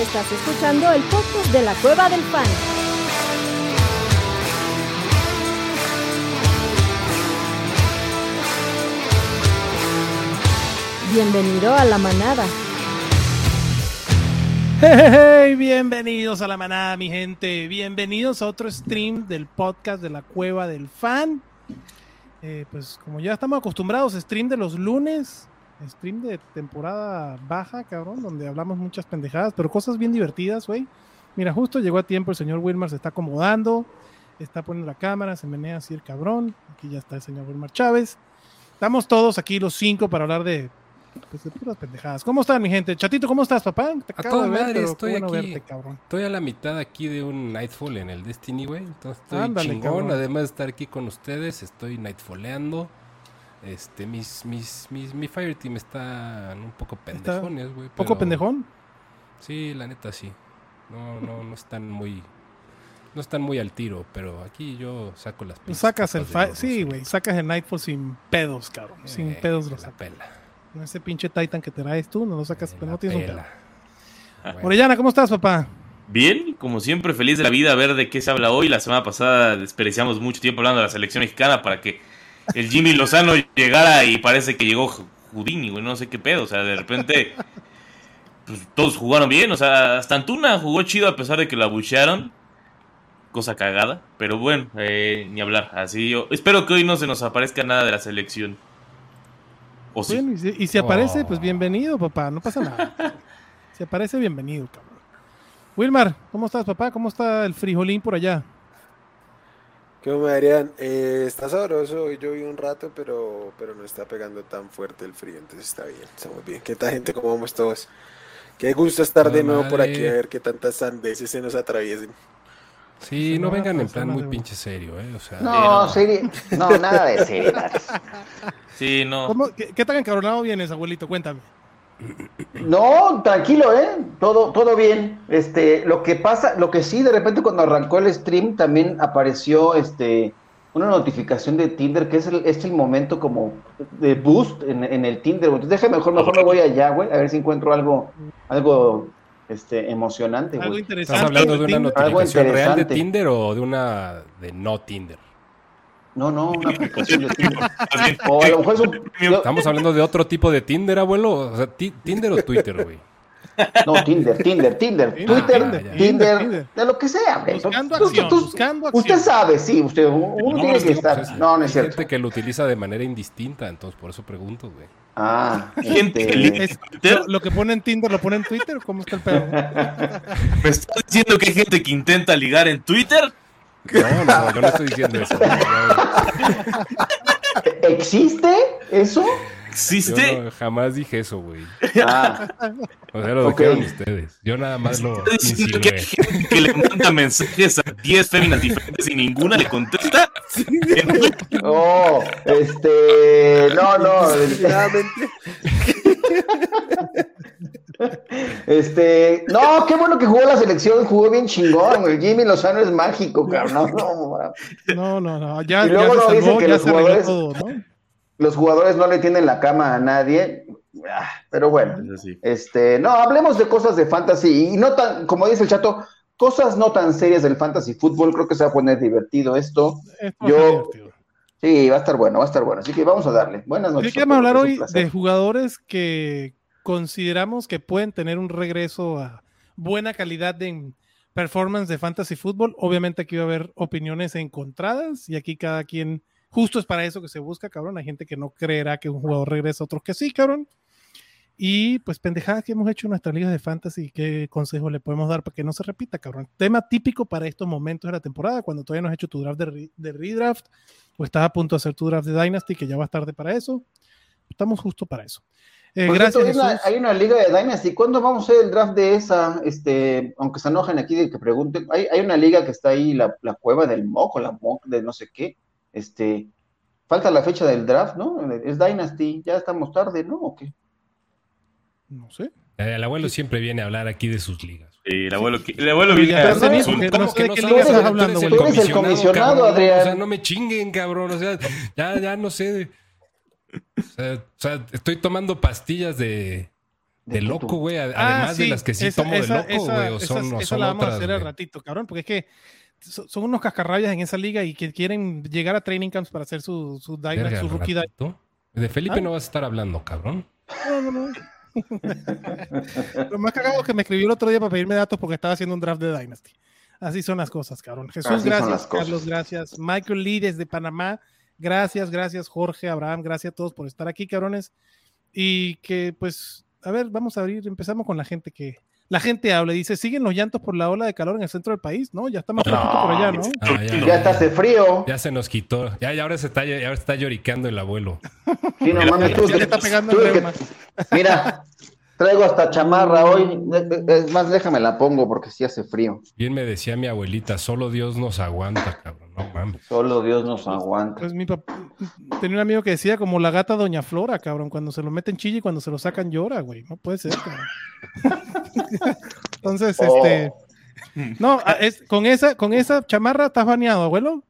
Estás escuchando el podcast de la Cueva del Fan. Bienvenido a la manada. Hey, bienvenidos a la manada, mi gente. Bienvenidos a otro stream del podcast de la Cueva del Fan. Eh, pues como ya estamos acostumbrados, stream de los lunes, stream de temporada baja, cabrón, donde hablamos muchas pendejadas, pero cosas bien divertidas, güey. Mira, justo llegó a tiempo, el señor Wilmar se está acomodando, está poniendo la cámara, se menea así el cabrón. Aquí ya está el señor Wilmar Chávez. Estamos todos aquí los cinco para hablar de pues de puras pendejadas. ¿Cómo están, mi gente? Chatito, ¿cómo estás, papá? Te a toda madre, estoy aquí. Estoy a la mitad aquí de un Nightfall en el Destiny, güey. Entonces estoy chingón. Además de estar aquí con ustedes, estoy Nightfalleando. Este, mis, mis, mis, mi Fire Team están un poco pendejones, güey. ¿Poco pendejón? Sí, la neta sí. No, no, no están muy no están muy al tiro, pero aquí yo saco las pistas. Sacas el sí, güey, sacas el Nightfall sin pedos, cabrón. sin eh, pedos los la pela. Ese pinche Titan que te traes tú, no lo sacas, pero no tienes un Orellana, ¿cómo estás, papá? Bien, como siempre, feliz de la vida a ver de qué se habla hoy. La semana pasada desperdiciamos mucho tiempo hablando de la selección mexicana para que el Jimmy Lozano llegara y parece que llegó Houdini, güey, no sé qué pedo. O sea, de repente pues, todos jugaron bien. O sea, hasta Antuna jugó chido a pesar de que lo abuchearon. Cosa cagada. Pero bueno, eh, ni hablar. Así yo espero que hoy no se nos aparezca nada de la selección y, si, aparece, pues oh. bienvenido, papá, no pasa nada. si aparece, bienvenido, cabrón. Wilmar, ¿cómo estás, papá? ¿Cómo está el frijolín por allá? ¿Qué me darían? Eh, está sabroso, hoy lloví un rato, pero, pero no está pegando tan fuerte el frío, entonces está bien, estamos bien. ¿Qué tal, gente? ¿Cómo vamos todos? Qué gusto estar de nuevo por aquí a ver qué tantas sandeces se nos atraviesen. Sí, no vengan en plan muy pinche serio, ¿eh? O sea, no, serio. No, nada de serio. Sí, no. qué, tan encabronado vienes, abuelito? Cuéntame. No, tranquilo, ¿eh? Todo, todo bien. Este, lo que pasa, lo que sí, de repente cuando arrancó el stream también apareció este una notificación de Tinder que es el, es el momento como de boost en, en el Tinder. Entonces déjame mejor, mejor me voy allá, güey, a ver si encuentro algo, algo este, emocionante, Algo interesante. ¿Estás hablando de una notificación real de Tinder o de una de no Tinder? No, no, una aplicación de Tinder. o a lo mejor es un... Estamos hablando de otro tipo de Tinder, abuelo. O sea, ¿Tinder o Twitter, güey? No, Tinder, Tinder, Tinder, Twitter, Tinder, de lo que sea. Buscando acción, buscando acción. Usted sabe, sí, usted, uno tiene que estar. Pues, no, no es cierto. gente que lo utiliza de manera indistinta, entonces por eso pregunto, güey. Ah, este... lo, que pone en Tinder lo pone en Twitter, ¿cómo está el pedo? ¿Me estás diciendo que hay gente que intenta ligar en Twitter? No, no, yo no estoy diciendo eso. ¿Existe eso? ¿Existe? Yo jamás dije eso, güey. Ah. O sea, lo dijeron ustedes. Yo nada más lo. diciendo que, que le manda mensajes a 10 féminas diferentes y ninguna le contesta. Oh, este. No, no. Este, no, qué bueno que jugó la selección, jugó bien chingón, el Jimmy Lozano es mágico, cabrón. No, no, no, ya, y luego ya se que los jugadores, todo, ¿no? Los jugadores no le tienen la cama a nadie, ah, pero bueno, este, no, hablemos de cosas de fantasy y no tan, como dice el chato, cosas no tan serias del fantasy fútbol, creo que se va a poner divertido esto. Yo, sí, va a estar bueno, va a estar bueno, así que vamos a darle. Buenas noches. Queremos hablar hoy de jugadores que consideramos que pueden tener un regreso a buena calidad de performance de fantasy fútbol. Obviamente aquí va a haber opiniones encontradas y aquí cada quien Justo es para eso que se busca, cabrón. Hay gente que no creerá que un jugador regresa, otros que sí, cabrón. Y pues pendejadas que hemos hecho en nuestras ligas de fantasy, qué consejo le podemos dar para que no se repita, cabrón. Tema típico para estos momentos de la temporada, cuando todavía no has hecho tu draft de, redraft o estás a punto de hacer tu draft de Dynasty, que ya va tarde para eso. Estamos justo para eso. Eh, gracias. hay, una, liga de Dynasty. ¿Cuándo vamos a hacer el draft de esa? Este, aunque se enojen aquí de que pregunten. Hay, hay una liga que está ahí, la, la cueva del moco, la moc de no sé qué este, falta la fecha del draft, ¿no? Es Dynasty, ya estamos tarde, ¿no? ¿O qué? No sé. Eh, el abuelo siempre viene a hablar aquí de sus ligas. Sí, el abuelo, el abuelo viene a hablar de sus ligas. ¿Cómo que no sabes? hablando, Tú eres el comisionado, Adrián. O sea, no me chinguen, cabrón. O sea, ya, ya no sé. O sea, estoy tomando pastillas de, de loco, güey. Ah, además de las que sí tomo de loco, güey. O son, esa, la vamos a hacer al ratito, cabrón, porque es que son unos cascarrabias en esa liga y que quieren llegar a training camps para hacer su, su, su rookie De Felipe ¿Ah? no vas a estar hablando, cabrón. No, no, no. Lo más cagado es que me escribió el otro día para pedirme datos porque estaba haciendo un draft de Dynasty. Así son las cosas, cabrón. Jesús, gracias. Carlos, gracias. Michael Lee desde Panamá. Gracias, gracias, Jorge, Abraham, gracias a todos por estar aquí, cabrones. Y que, pues, a ver, vamos a abrir, empezamos con la gente que, la gente habla y dice, siguen los llantos por la ola de calor en el centro del país, ¿no? Ya está más no, por allá, ¿no? Ah, ya, está hace frío. Ya se nos quitó. Ya, ya ahora se está, ya está lloricando el abuelo. Sí, no mames, tú, está pegando Mira, Traigo hasta chamarra hoy. Es más, déjame la pongo porque sí hace frío. Bien me decía mi abuelita, solo Dios nos aguanta, cabrón. No mames. Solo Dios nos aguanta. Pues mi papá tenía un amigo que decía como la gata Doña Flora, cabrón. Cuando se lo meten chille y cuando se lo sacan llora, güey. No puede ser, cabrón. Entonces, este. Oh. No, es, con esa, con esa chamarra estás baneado, abuelo.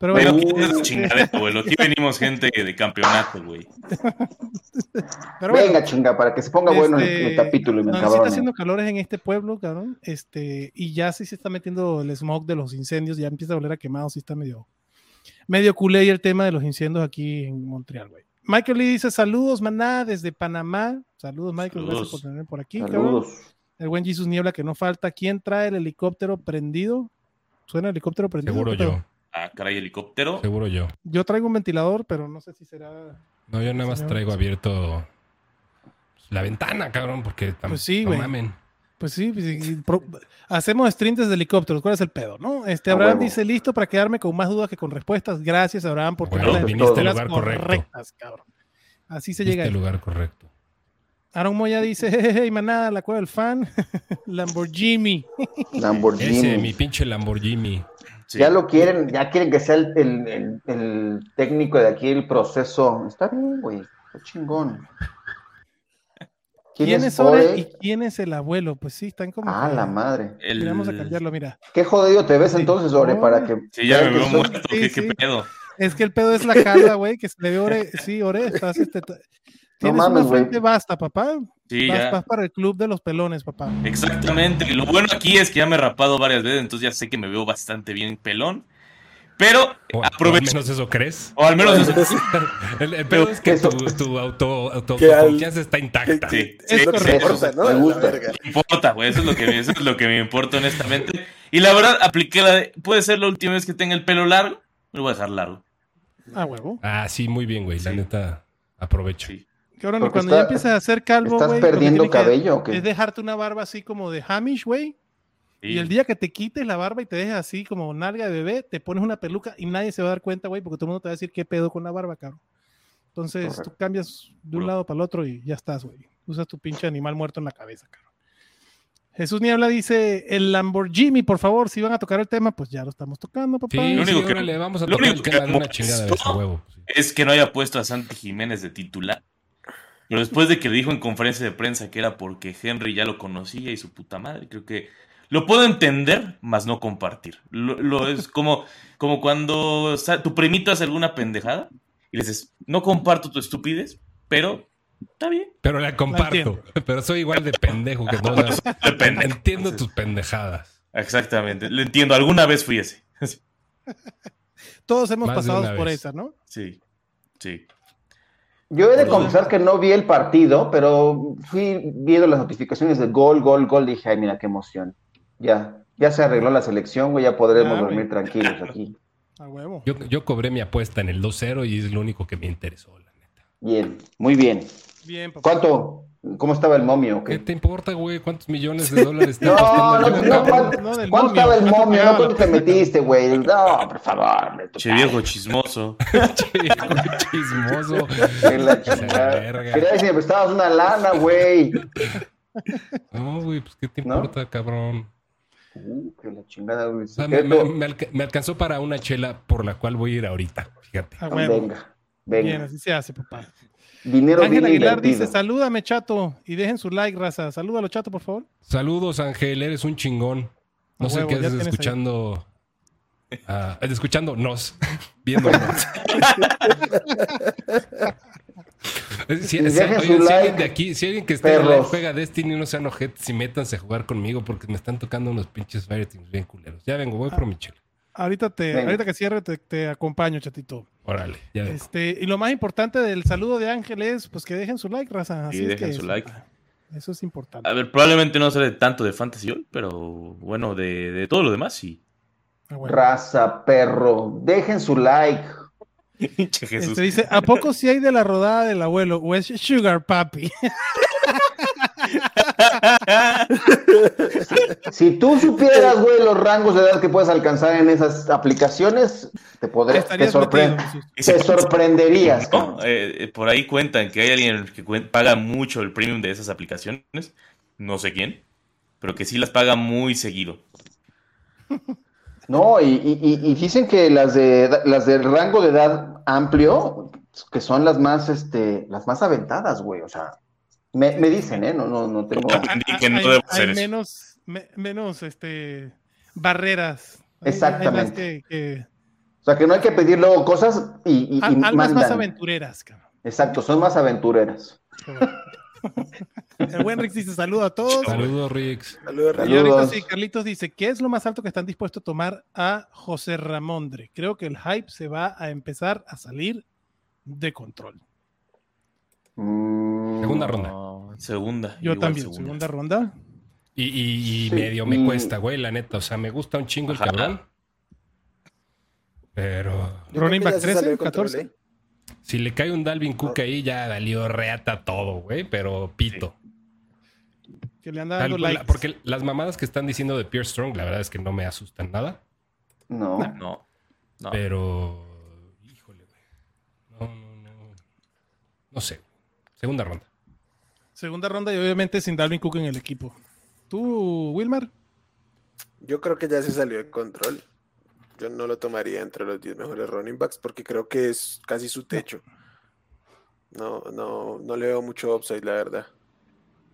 Pero bueno, Pero chingadera, abuelo. Aquí venimos gente de campeonato, güey. Venga, chinga, para que se ponga bueno el, este, capítulo. Y me no, está haciendo calores en este pueblo, cabrón. Este, y ya sí se está metiendo el smog de los incendios, ya empieza a oler a quemado, sí está medio, medio culé el tema de los incendios aquí en Montreal, güey. Michael Lee dice: Saludos, maná, desde Panamá. Saludos, Michael, gracias por tener por aquí, Saludos. El buen Jesus Niebla que no falta. ¿Quién trae el helicóptero prendido? ¿Suena el helicóptero prendido? Seguro yo. Ah, caray, helicóptero. Seguro yo. Yo traigo un ventilador, pero no sé si será. No, yo nada más traigo abierto la ventana, cabrón, porque pues sí, no mamen. Pues sí, pues hacemos streams de helicópteros. ¿Cuál es el pedo? ¿no? Este Abraham dice listo para quedarme con más dudas que con respuestas. Gracias, Abraham, por tener las lugar correctas, cabrón. Así se llega. el lugar correcto. Aaron Moya dice, hey, manada, la cueva del fan. Lamborghini. Lamborghini. Ese, mi pinche Lamborghini. Ya lo quieren, ya quieren que sea el, técnico de aquí el proceso. Está bien, güey, está chingón. ¿Quién, es Ore y quién es el abuelo? Pues sí, están como. Ah, la madre. Vamos a cambiarlo, mira. Qué jodido te ves entonces, Ore, para que. Sí, ya me veo muerto. ¿Qué, pedo? Es que el pedo es la calda, güey, que se le ve Ore. Sí, Ore, estás este. Tienes no mames, una frente basta, papá. Sí, vas, para el club de los pelones, papá. Exactamente. Y lo bueno aquí es que ya me he rapado varias veces, entonces ya sé que me veo bastante bien pelón. Pero aprovecho. O al menos eso crees. O al menos eso. el, el pedo es que tu, tu auto, autoconfianza está intacta. Sí, es correcto. ¿no? Me gusta. Me importa, güey. Eso es lo que eso es lo que me importa honestamente. Y la verdad, apliqué la de, puede ser la última vez que tenga el pelo largo, me lo voy a dejar largo. Ah, huevo. Ah, sí, muy bien, güey. La neta, aprovecho. Sí cuando ya empiezas a hacer calvo, ¿Estás perdiendo cabello o qué? Es dejarte una barba así como de Hamish, güey. Y el día que te quites la barba y te dejes así como nalga de bebé, te pones una peluca y nadie se va a dar cuenta, güey, porque todo el mundo te va a decir qué pedo con la barba, cabrón. Entonces tú cambias de un lado para el otro y ya estás, güey. Usas tu pinche animal muerto en la cabeza, cabrón. Jesús Niebla dice, el Lamborghini, por favor, si van a tocar el tema, pues ya lo estamos tocando, papá. Sí, lo único que le vamos a tocar el tema de una chingada de huevo. Es que no haya puesto a Santi Jiménez de titular. Pero después de que dijo en conferencia de prensa que era porque Henry ya lo conocía y su puta madre, creo que lo puedo entender, más no compartir. Lo, es como, como cuando tu primito hace alguna pendejada y le dices, no comparto tu estupidez, pero está bien. Pero la comparto. Pero soy igual de pendejo que todas. Entiendo tus pendejadas. Exactamente. Le entiendo. Alguna vez fui ese. Todos hemos pasado por esa, ¿no? Sí. Sí. Yo he de confesar que no vi el partido, pero fui viendo las notificaciones de gol, gol, gol. Dije, ay, mira qué emoción. Ya, ya se arregló la selección, güey, ya podremos dormir tranquilos aquí. Yo, yo, cobré mi apuesta en el 2-0 y es lo único que me interesó, la neta. Bien, muy bien. Bien, papá. ¿Cuánto, ¿Cómo estaba el momio? ¿Qué, te importa, güey? ¿Cuántos millones de dólares no, no, no, ¿cuánto, estaba el momio? ¿No cuánto te metiste, güey? No, por favor. Che viejo chismoso. che viejo chismoso. Quería decir, me prestabas una lana, güey. No, güey, pues ¿qué te importa, cabrón? Uh, que la chingada, güey. me, alcanzó para una chela por la cual voy a ir ahorita, fíjate. Ah, venga, venga. Bien, así se hace, papá. Dinero Ángel Aguilar dice, salúdame, chato, y dejen su like, raza. Salúdalo, chato, por favor. Saludos, Ángel, eres un chingón. No sé qué haces escuchando... Uh, escuchando nos, viéndonos. Si, alguien de aquí, si alguien que esté en la juega Destiny, no sean ojetes y métanse a jugar conmigo porque me están tocando unos pinches Fireteams bien culeros. Ya vengo, voy por mi chile. Ahorita, te, ahorita que cierre te, acompaño, chatito. Órale, ya Este, y lo más importante del saludo de Ángel es pues que dejen su like, raza. Así dejen su like. Eso es importante. A ver, probablemente no sale tanto de fantasy hoy, pero bueno, de, de todo lo demás sí. Ah, raza, perro, dejen su like. Este dice, ¿a poco si hay de la rodada del abuelo? ¿O es Sugar Papi? si tú supieras, güey, los rangos de edad que puedes alcanzar en esas aplicaciones, te podrías, te, sorprenderías. Eh, por ahí cuentan que hay alguien que paga mucho el premium de esas aplicaciones, no sé quién, pero que sí las paga muy seguido. No, y, dicen que las de las del rango de edad amplio, que son las más, este, las más aventadas, güey. O sea, me, dicen, ¿eh? No, no, no tengo. hay, menos, menos, este, barreras. Exactamente. O sea, que no hay que pedir luego cosas y, y, más aventureras, cabrón. Exacto, son más aventureras. El buen Rix dice saludo a todos. Saludos, Rix. Saludos, Y Carlitos dice, ¿qué es lo más alto que están dispuestos a tomar a José Ramondre? Creo que el hype se va a empezar a salir de control. Mm. Segunda ronda. segunda. Yo también, segunda. ronda. Y, medio me cuesta, güey, la neta. O sea, me gusta un chingo el cabrón. Pero. Running back 13, 14. Si le cae un Dalvin Cook ahí, ya valió reata todo, güey, pero pito. Que le anda dando likes. Porque las mamadas que están diciendo de Pierre Strong, la verdad es que no me asustan nada. No. No. no. Pero. Híjole, güey. No, no, no. No sé. Segunda ronda. Segunda ronda y obviamente sin Dalvin Cook en el equipo. ¿Tú, Wilmar? Yo creo que ya se salió de control. Yo no lo tomaría entre los 10 mejores running backs porque creo que es casi su techo. No, no, no le veo mucho upside, la verdad.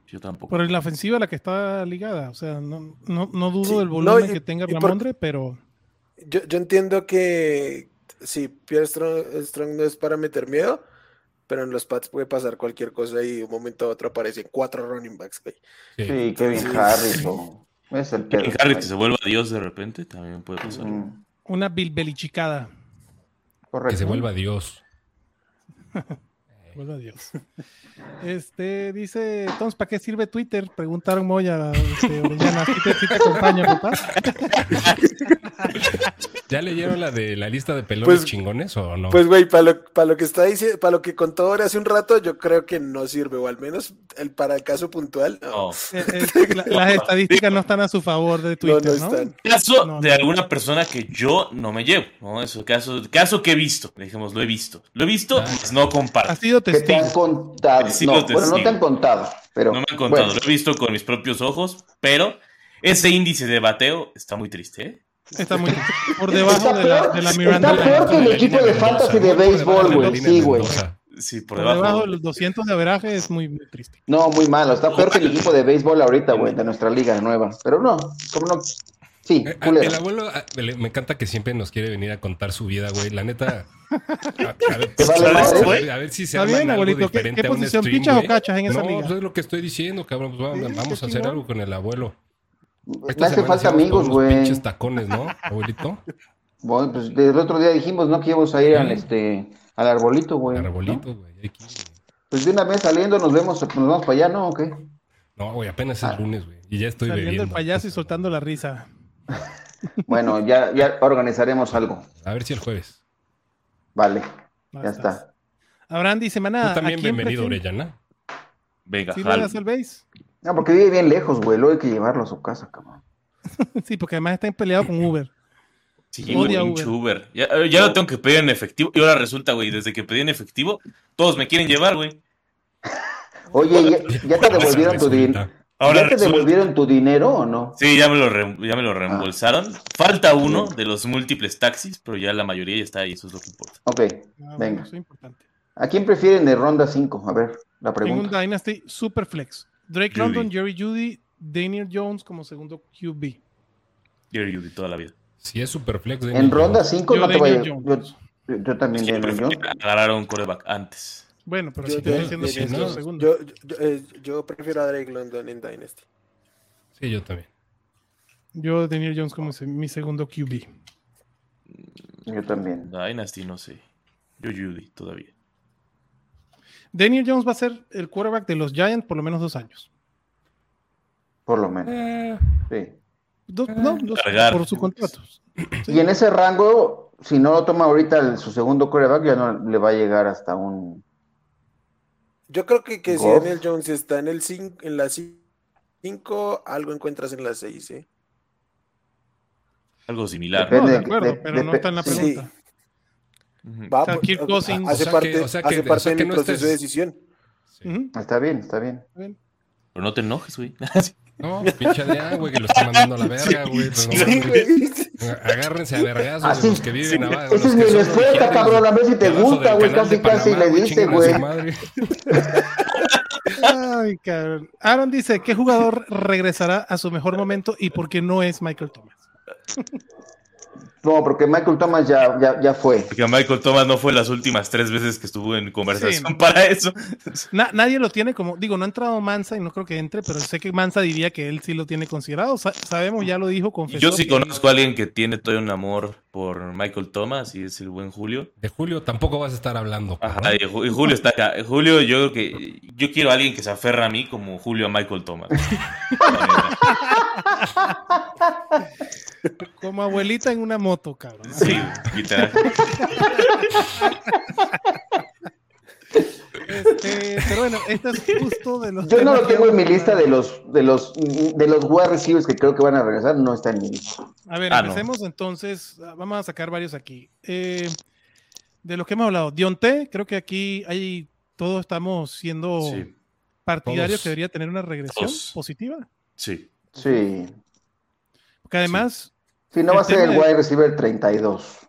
Yo tampoco. Pero en la ofensiva la que está ligada, o sea, no, no, dudo del volumen que tenga Ramondre, pero. Yo, yo, entiendo que si Pierre Strong, no es para meter miedo, pero en los pads puede pasar cualquier cosa y de un momento a otro aparecen cuatro running backs. Sí, Kevin Harris. Es el Kevin Harris que se vuelva Dios de repente, también puede pasar. Una bilbelichicada. Que se vuelva Dios. vuelva Dios. Este, dice, entonces, ¿para qué sirve Twitter? Preguntaron Moya, este, Orellana, ¿sí te, acompaña, papá? ¿Ya leyeron la de la lista de pelones pues, chingones o no? Pues, güey, para lo, para lo que está diciendo, para lo que contó ahora hace un rato, yo creo que no sirve, o al menos el, para el caso puntual, no. Eh, eh, las estadísticas no están a su favor de Twitter, ¿no? no, Caso de alguna persona que yo no me llevo, ¿no? Eso, caso, caso que he visto, dijimos, lo he visto. Lo he visto, pues no comparto. Ha sido testigo. te han contado. no, bueno, no te han contado, pero... No me han contado, lo he visto con mis propios ojos, pero ese índice de bateo está muy triste, ¿eh? Está muy por debajo de, la, de la Miranda. Está peor que el equipo de fantasy de béisbol, güey. Sí, güey. Sí, por, debajo. debajo de los 200 de averaje es muy, muy, triste. No, muy malo. Está peor que el equipo de béisbol ahorita, güey, de nuestra liga nueva. Pero no, como no. Sí, eh, el abuelo ah, me encanta que siempre nos quiere venir a contar su vida, güey. La neta. A, ver, si se Está bien, abuelito. ¿Qué, qué posición? ¿Pichas o cachas en esa no, liga? Pues es lo que estoy diciendo, cabrón. Pues vamos, a hacer algo con el abuelo. Me hace falta amigos, güey. pinches tacones, ¿no, abuelito? Bueno, pues el otro día dijimos, ¿no? Que íbamos a ir al, este, al arbolito, güey. Al arbolito, güey. Pues de una vez saliendo nos vemos, nos vamos para allá, ¿no? ¿O qué? No, güey, apenas es ah. lunes, güey. Y ya estoy Saliendo bebiendo. el payaso y soltando la risa. bueno, ya, ya organizaremos algo. A ver si el jueves. Vale, ya está. Abraham dice, maná. Tú también bienvenido, Orellana. Venga, ¿Sí le das el base? No, porque vive bien lejos, güey. Luego hay que llevarlo a su casa, cabrón. sí, porque además está peleado con Uber. Sí, Odia Uber. Uber. Ya, ya lo tengo que pedir en efectivo. Y ahora resulta, güey, desde que pedí en efectivo, todos me quieren llevar, güey. Oye, ¿ya, te devolvieron tu dinero? ¿Ya te devolvieron tu dinero o no? Sí, ya me lo, ya me lo reembolsaron. Falta uno de los múltiples taxis, pero ya la mayoría ya está ahí, eso es lo que importa. Ok, ah, venga. Eso es importante. ¿A quién prefieren de ronda 5? A ver, la pregunta. En un Dynasty Superflex. Drake London, Jerry Judy, Daniel Jones como segundo QB. Jerry Judy toda la vida. Si es Superflex. en ronda 5 no te vaya. Yo, yo, también Daniel Jones. Agarraron un coreback antes. Bueno, pero yo, si yo, diciendo que no, segundo. Yo, eh, yo, prefiero a Drake London en Dynasty. Sí, yo también. Yo Daniel Jones como mi segundo QB. Yo también. Dynasty, no sé. Yo Judy todavía. Daniel Jones va a ser el quarterback de los Giants por lo menos dos años. Por lo menos. Eh, sí. no, por su contrato. Y en ese rango, si no lo toma ahorita su segundo quarterback, ya no le va a llegar hasta un. Yo creo que, que si Daniel Jones está en el en la 5, algo encuentras en la 6, ¿eh? Algo similar. no, de acuerdo, pero no está en la pregunta. Va, o sea, hace parte, o sea que, hace parte de mi proceso de decisión. Está bien, está bien. Pero no te enojes, güey. No, pinche de güey, que lo está mandando a la verga, güey. Agárrense a vergazos de los que viven abajo. Esa es mi respuesta, cabrón. A ver si te gusta, güey. Casi, casi le dice, güey. Ay, cabrón. Aaron dice: ¿Qué jugador regresará a su mejor momento y por qué no es Michael Thomas? No, porque Michael Thomas ya, ya, ya, fue. Porque Michael Thomas no fue las últimas tres veces que estuvo en conversación para eso. nadie lo tiene como, digo, no ha entrado Mansa y no creo que entre, pero sé que Mansa diría que él sí lo tiene considerado. sabemos, ya lo dijo, confesó. Yo sí conozco a alguien que tiene todo un amor por Michael Thomas y es el buen Julio. De Julio tampoco vas a estar hablando. Ajá, y Julio está acá. Julio, yo creo que yo quiero a alguien que se aferra a mí como Julio a Michael Thomas. Como abuelita en una moto, cabrón. Sí, literal. Este, pero bueno, esto es justo de los. Yo no lo tengo en mi lista de los de los de los wide receivers que creo que van a regresar, no está en mi lista. A ver, ah, empecemos entonces. Vamos a sacar varios aquí. Eh, de los que hemos hablado, Dionte, creo que aquí hay todos estamos siendo partidarios que debería tener una regresión positiva. Sí. Sí. Porque además. Si no va a ser el wide receiver 32.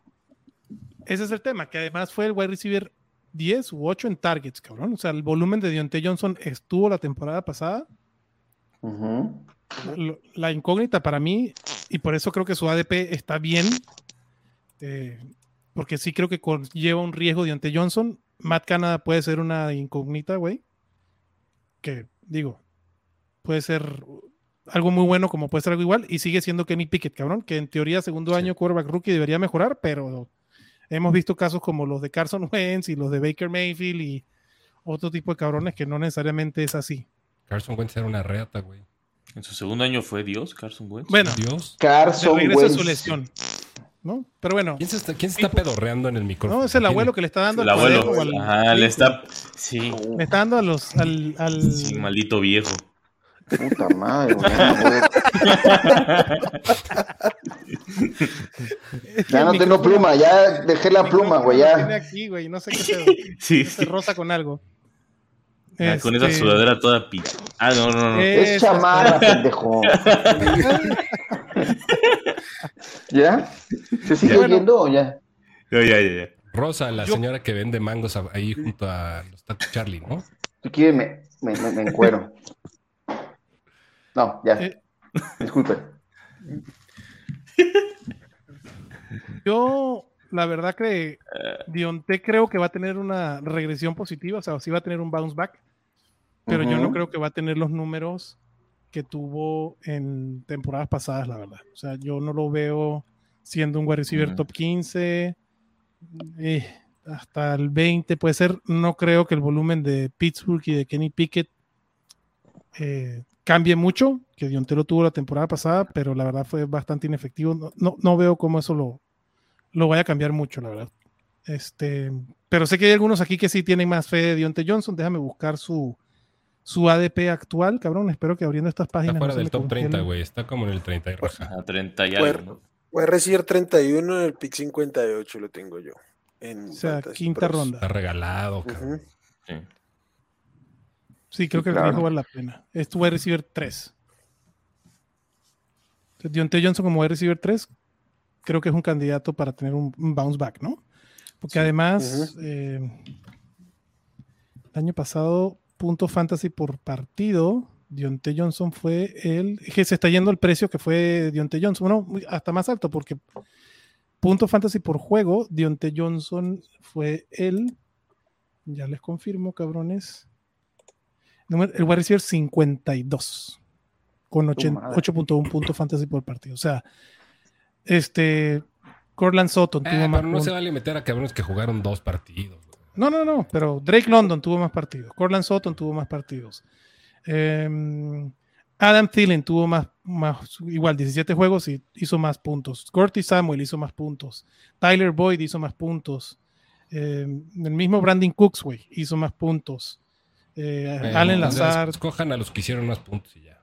Ese es el tema, que además fue el wide receiver 10 u 8 en targets, cabrón. O sea, el volumen de Dionte Johnson estuvo la temporada pasada. La incógnita para mí, y por eso creo que su ADP está bien, eh, porque sí creo que lleva un riesgo Dionte Johnson. Matt Canada puede ser una incógnita, güey. Que digo, puede ser algo muy bueno como puede ser algo igual y sigue siendo Kenny Pickett, cabrón, que en teoría segundo año quarterback rookie debería mejorar, pero hemos visto casos como los de Carson Wentz y los de Baker Mayfield y otro tipo de cabrones que no necesariamente es así. Carson Wentz era una reata, güey. En su segundo año fue Dios, Carson Wentz. Bueno, Dios. Carson Wentz. su lesión. ¿no? Pero bueno. ¿Quién se está, quién se está pedorreando en el micrófono? No, es el abuelo que le está dando el abuelo. Ajá, le está. Sí. Le está dando a los, al, al... Sí, maldito viejo. Puta madre, güey. ya no tengo pluma, ya dejé la pluma, güey. Ya. Tiene aquí, güey, no sé qué se, sí, se rosa con algo. Ah, con esa este, sudadera toda pita. Ah, no, no, no. Es chamada, pendejo. ¿Ya? ¿Se sigue oyendo o ya? Ya, ya, ya. Rosa, la señora que vende mangos ahí junto a los Charlie, ¿no? Si quiere, me, me, me encuero. No, ya. Eh, Disculpen. Yo, la verdad que Dionte creo que va a tener una regresión positiva, o sea, sí va a tener un bounce back, pero yo no creo que va a tener los números que tuvo en temporadas pasadas, la verdad. O sea, yo no lo veo siendo un wide receiver top 15, eh, hasta el 20 puede ser. No creo que el volumen de Pittsburgh y de Kenny Pickett eh, cambie mucho, que Dionte lo tuvo la temporada pasada, pero la verdad fue bastante inefectivo. No, no, veo cómo eso lo, lo vaya a cambiar mucho, la verdad. Este, pero sé que hay algunos aquí que sí tienen más fe de Dionte Johnson. Déjame buscar su, su ADP actual, cabrón. Espero que abriendo estas páginas. Está fuera del top 30, güey. Está como en el 30 y roja. A 30 y algo. Voy a recibir 31 en el pick 58, lo tengo yo. En o sea, quinta ronda. Está regalado, cabrón. sí. Sí, creo que el riesgo vale la pena. Esto voy a recibir 3. Dionte Johnson como a recibir 3, creo que es un candidato para tener un, bounce back, ¿no? Porque además, eh, el año pasado, punto fantasy por partido, Dionte Johnson fue el. Que se está yendo el precio que fue Dionte Johnson. Bueno, hasta más alto, porque punto fantasy por juego, Dionte Johnson fue el Ya les confirmo, cabrones. El wide receiver 52 con 8.1 puntos fantasy por partido. O sea, este Corland Sutton tuvo eh, más. Pero no se vale meter a cabrones que jugaron dos partidos. No, no, no, pero Drake London tuvo más partidos. Corland Sutton tuvo más partidos. Em, Adam Thielen tuvo más, más, igual 17 juegos y hizo más puntos. Curtis Samuel hizo más puntos. Tyler Boyd hizo más puntos. Em, el mismo Brandon Cooks, güey, hizo más puntos. Eh, Allen Lazar. Escojan a los que hicieron más puntos y ya.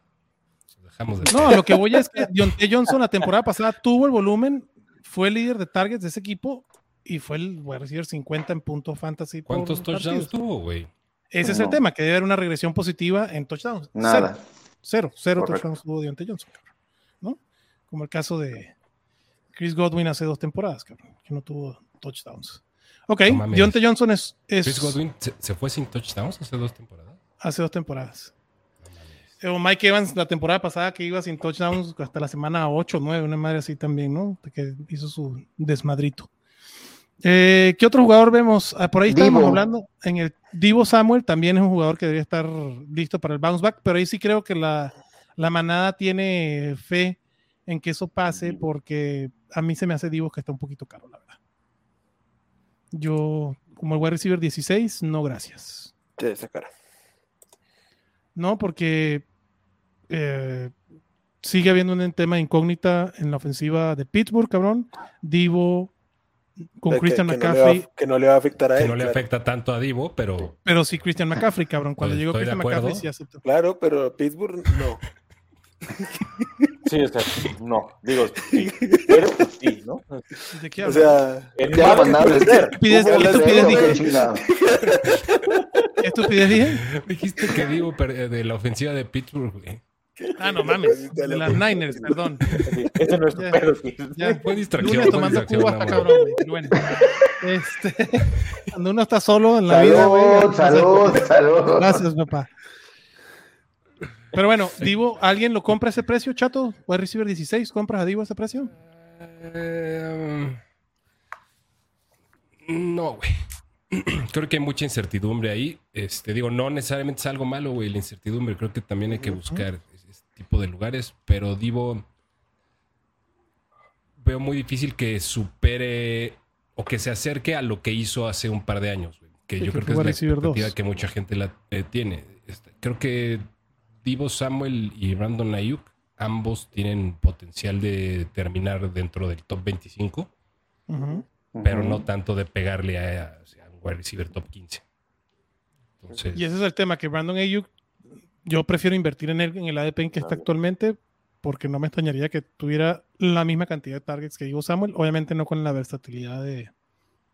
no, lo que voy es que Dionte Johnson la temporada pasada tuvo el volumen, fue el líder de targets de ese equipo y fue el a recibir 50 en puntos fantasy. ¿Cuántos touchdowns tuvo, güey? Ese es el tema, que debe haber una regresión positiva en touchdowns. Nada. Cero, cero, touchdowns tuvo Dionte Johnson, ¿no? Como el caso de Chris Godwin hace dos temporadas, cabrón, que no tuvo touchdowns. Ok, Dionte Johnson es, Chris Godwin se, fue sin touchdowns hace dos temporadas. Hace dos temporadas. o Mike Evans la temporada pasada que iba sin touchdowns hasta la semana 8 o 9, una madre así también, ¿no? Que hizo su desmadrito. Eh, ¿Qué otro jugador vemos? Ah, por ahí estamos hablando. En el Divo Samuel también es un jugador que debería estar listo para el bounce back, pero ahí sí creo que la, la manada tiene fe en que eso pase porque a mí se me hace Divo que está un poquito caro, la verdad. Yo, como el wide receiver 16, no gracias. Sí, esa cara. No, porque eh, sigue habiendo un tema incógnita en la ofensiva de Pittsburgh, cabrón. Divo con Christian McCaffrey. que no le va a afectar a él. Que no le afecta tanto a Divo, pero. Pero sí, Christian McCaffrey, cabrón. Cuando llegó Christian McCaffrey, sí aceptó. Claro, pero Pittsburgh no. Sí, o sea, no, digo, sí, pero sí, ¿no? ¿De qué o sea, ¿Qué estupidez, ¿Qué estupidez dije? ¿Qué estupidez dije? Dijiste que Divo de la ofensiva de Pittsburgh, güey. Ah, no mames. De las Niners, perdón. Ese no es tu pedo. Ya, fue distracción. Lunes tomando Cuba, cabrón. Bueno, este, cuando uno está solo en la vida, güey. Salud, salud. Gracias, papá. Pero bueno, Divo, ¿alguien lo compra a ese precio, chato? ¿Puede recibir 16? ¿Compras a Divo a ese precio? Eh, no, güey. Creo que hay mucha incertidumbre ahí. Este, digo, no necesariamente es algo malo, güey, la incertidumbre. Creo que también hay que buscar ese tipo de lugares. Pero Divo, veo muy difícil que supere o que se acerque a lo que hizo hace un par de años, güey. Que yo creo que es la expectativa que mucha gente la eh, tiene. Este, creo que Divo Samuel y Brandon Ayuk, ambos tienen potencial de terminar dentro del top 25, pero no tanto de pegarle a, un wide receiver top 15. Y ese es el tema, que Brandon Ayuk, yo prefiero invertir en él en el ADP en que está actualmente, porque no me extrañaría que tuviera la misma cantidad de targets que Divo Samuel, obviamente no con la versatilidad de,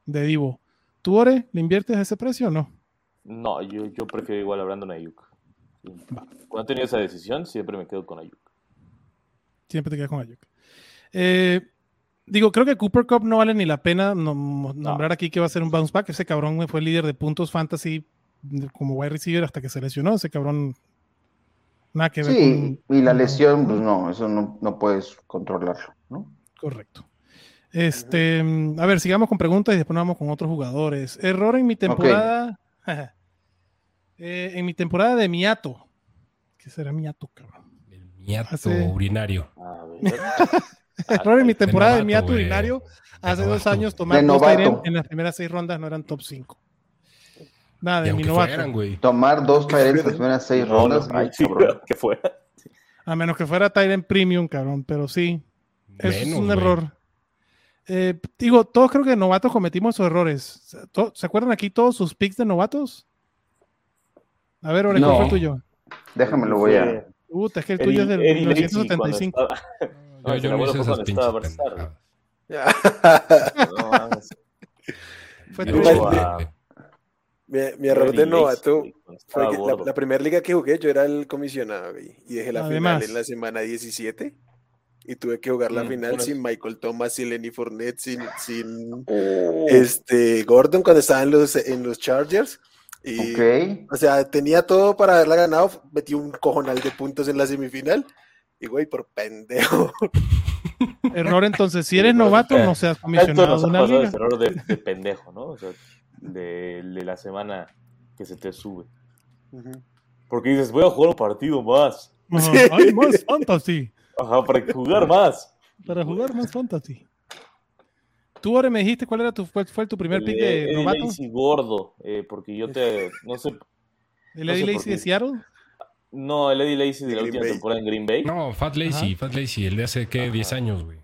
de Divo. ¿Tú, Ore, le inviertes a ese precio o no? No, yo, yo prefiero igual a Brandon Ayuk. Cuando he tenido esa decisión, siempre me quedo con Ayuk. Siempre te quedas con Ayuk. Eh, digo, creo que Cooper Cup no vale ni la pena nombrar aquí que va a ser un bounce back. Ese cabrón fue líder de puntos fantasy como wide receiver hasta que se lesionó. Ese cabrón, nada que ver. Sí, y la lesión, pues no, eso no, no puedes controlarlo, ¿no? Correcto. Este, a ver, sigamos con preguntas y después vamos con otros jugadores. Error en mi temporada. Eh, en mi temporada de Miato. ¿Qué será Miato, cabrón? El Miato urinario. Error en mi temporada de, Miato urinario. Hace dos años tomar dos en las primeras seis rondas no eran top 5. Nada, de mi novato. Tomar dos Tyren en las primeras seis rondas. Ay, cabrón. Que fuera. A menos que fuera Tyren Premium, cabrón, pero sí. es un error. Eh, digo, todos creo que novatos cometimos esos errores. ¿Se acuerdan aquí todos sus picks de novatos? A ver, ahora, ¿cuál fue el tuyo? Déjame, lo voy a. Puta, es que el tuyo es del 1975. No, yo no hice esas pinches Fue tu mi, mi, error de novato fue que la, la, primera liga que jugué yo era el comisionado y dejé la final en la semana 17 y tuve que jugar la mm, final sin Michael Thomas, sin Lenny Fournette, sin, sin oh. este Gordon cuando estaba en los, en los Chargers y, O sea, tenía todo para haberla ganado, metí un cojonal de puntos en la semifinal y güey, por pendejo. Error entonces, si eres novato, no seas comisionado de una liga. error de, pendejo, ¿no? O sea, de, la semana que se te sube. Porque dices, voy a jugar un partido más. hay más fantasy. Ajá, para jugar más. Para jugar más fantasy. Tú ahora me dijiste cuál era tu fue, fue tu primer pick de novato. El Lazy gordo, eh, porque yo te no sé. ¿El Eddie Lacy de Seattle? No, el Eddie Lacy de la última temporada en Green Bay. No, Fat Lacy, Fat Lacy, el de hace ¿qué? 10 años, güey.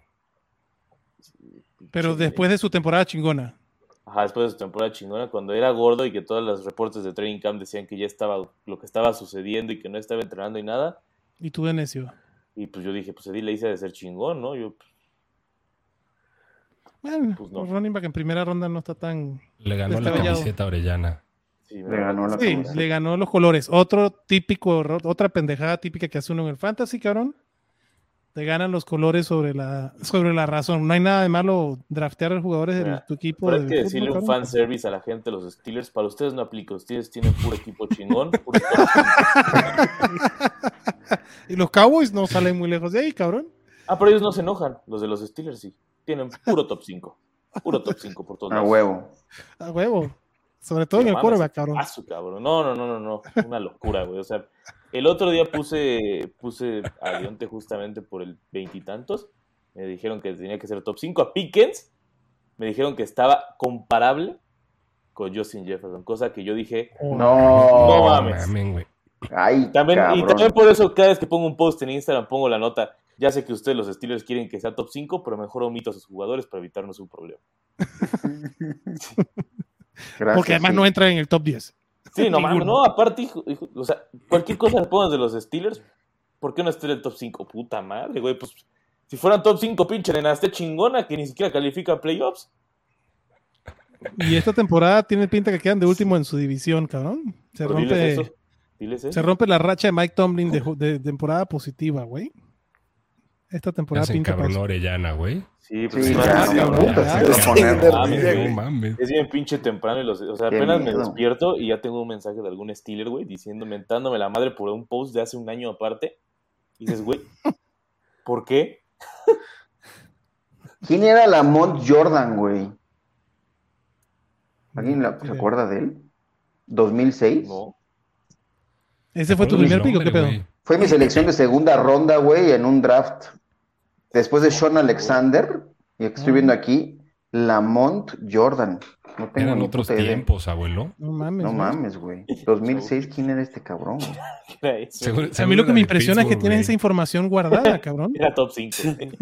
Pero después de su temporada chingona. Ajá, después de su temporada chingona, cuando era gordo y que todos los reportes de Training Camp decían que ya estaba lo que estaba sucediendo y que no estaba entrenando y nada. Y tú de necio. Y pues yo dije, pues Eddie Lacy de ser chingón, ¿no? Yo, pues, bueno, pues no. running back en primera ronda no está tan. Le ganó la camiseta Orellana. Sí, le ganó, la sí le ganó los colores. Otro típico, otra pendejada típica que hace uno en el fantasy, cabrón. Te ganan los colores sobre la, sobre la razón. No hay nada de malo draftear a los jugadores de tu equipo. Pero hay que decirle un fan service a la gente de los Steelers. Para ustedes no aplica. Ustedes tienen puro equipo chingón. y los Cowboys no salen muy lejos de ahí, cabrón. Ah, pero ellos no se enojan. Los de los Steelers sí. Tienen puro top 5. Puro top 5 por todos A huevo. A huevo. Sobre todo en el quarterback, cabrón. cabrón. No, no, no, no, no. Una locura, güey. O sea, el otro día puse, puse a Dionte justamente por el veintitantos. Me dijeron que tenía que ser top 5. A Pickens me dijeron que estaba comparable con Justin Jefferson. Cosa que yo dije. No, no mames. Ay, también, y también por eso cada vez que pongo un post en Instagram pongo la nota ya sé que ustedes los Steelers quieren que sea top 5, pero mejor omito a sus jugadores para evitarnos un problema. Porque además no entra en el top 10. Sí, no, no, aparte, o sea, cualquier cosa que pongas de los Steelers, ¿por qué no esté en el top 5? Puta madre, güey, pues si fueran top 5, pinche esté chingona que ni siquiera califica a playoffs. Y esta temporada tiene pinta que quedan de último en su división, cabrón. Se rompe, se rompe la racha de Mike Tomlin de temporada positiva, güey esta temporada pinta para Orellana, güey. Sí, pues sí, es bien pinche temprano. Y los, o sea, apenas me despierto y ya tengo un mensaje de algún Steeler, güey, diciendo, mentándome la madre por un post de hace un año aparte. Y dices, güey, ¿por qué? ¿Quién era Lamont Jordan, güey? ¿Alguien se acuerda de él? ¿2006? No. ¿Ese fue tu primer pico? ¿Qué pedo? Fue mi selección de segunda ronda, güey, en un draft. Después de Sean Alexander, y estoy viendo aquí, Lamont Jordan. No tengo Eran otros tiempos, abuelo. No mames. No mames, güey. 2006, ¿quién era este cabrón? a mí lo que me impresiona es que tienes esa información guardada, cabrón. Era top 5.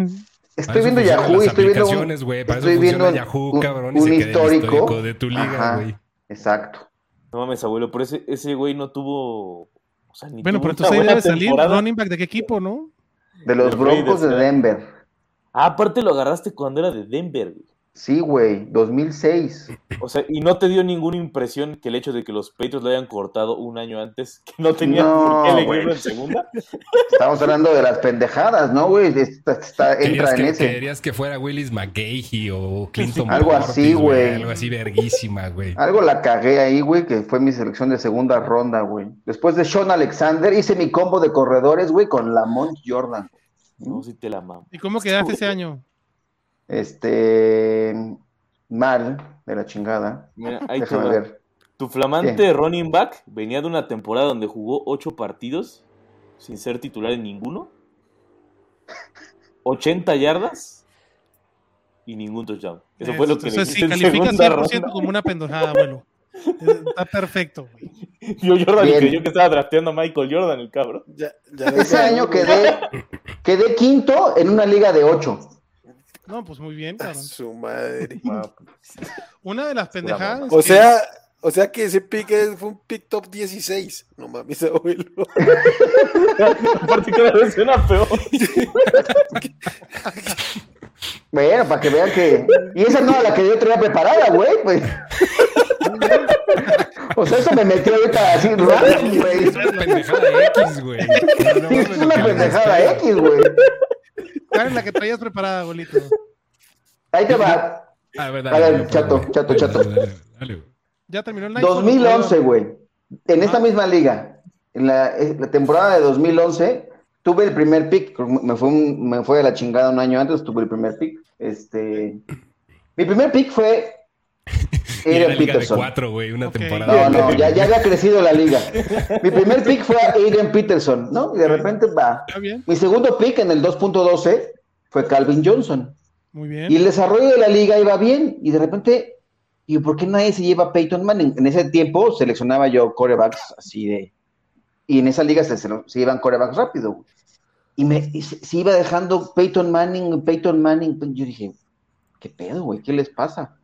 Estoy viendo Yahoo y estoy viendo un, estoy viendo Yahoo, cabrón, un, histórico. de tu liga, güey. Exacto. No mames, abuelo, pero ese, ese güey no tuvo bueno, pero entonces ahí debe salir running back de qué equipo, ¿no? De los Broncos de Denver. Ah, aparte lo agarraste cuando era de Denver. Sí, güey, 2006. O sea, ¿y no te dio ninguna impresión que el hecho de que los Patriots lo hayan cortado un año antes, que no tenían por qué elegirlo en segunda? Estamos hablando de las pendejadas, ¿no, güey? Está, entra en ese. Querías que fuera Willis McGahee o Clinton Algo así, güey. Algo así verguísima, güey. Algo la cagué ahí, güey, que fue mi selección de segunda ronda, güey. Después de Sean Alexander, hice mi combo de corredores, güey, con Lamont Jordan. No, si te la mamo. ¿Y cómo quedaste ese año? Este, mal, de la chingada. Mira, ahí Déjame ver. Tu flamante running back venía de una temporada donde jugó ocho partidos sin ser titular en ninguno. 80 yardas y ningún touchdown. Eso fue lo que le si califica 100% como una pendejada, bueno. Está perfecto, güey. Yo Jordan creyó que estaba drafteando a Michael Jordan, el cabrón. Ese año quedé, quedé quinto en una liga de ocho. No, pues muy bien, cabrón. Su madre. Una de las pendejadas. O sea, o sea que ese pick fue un pick top 16. No mames, abuelo. Aparte cada vez suena peor. bueno, para que vean que. Y esa no la que yo traía preparada, güey, pues. O sea, eso me metió ahorita así raro, güey. Es una pendejada X, güey. es una pendejada X, güey. ¿Cuál es la que traías preparada, abuelito? Ahí te va. A ver, dale, a ver chato, chato, chato. Ya terminó el 2011, güey. En esta misma liga, en la, eh, la, temporada de 2011, tuve el primer pick. Me fue, un, me fue a la chingada un año antes, tuve el primer pick. Este, mi primer pick fue Adrian Peterson. cuatro, güey, una temporada. No, no, ya, ya, había crecido la liga. Mi primer pick fue Adrian Peterson, ¿no? Y de repente va. Mi segundo pick en el 2.12 fue Calvin Johnson. Muy bien. Y el desarrollo de la liga iba bien. Y de repente, ¿y por qué nadie se lleva a Peyton Manning? En ese tiempo seleccionaba yo corebacks así de. Y en esa liga se, se iban corebacks rápido. Y, me, se, iba dejando Peyton Manning, Peyton Manning. Yo dije, ¿qué pedo, güey? ¿Qué les pasa?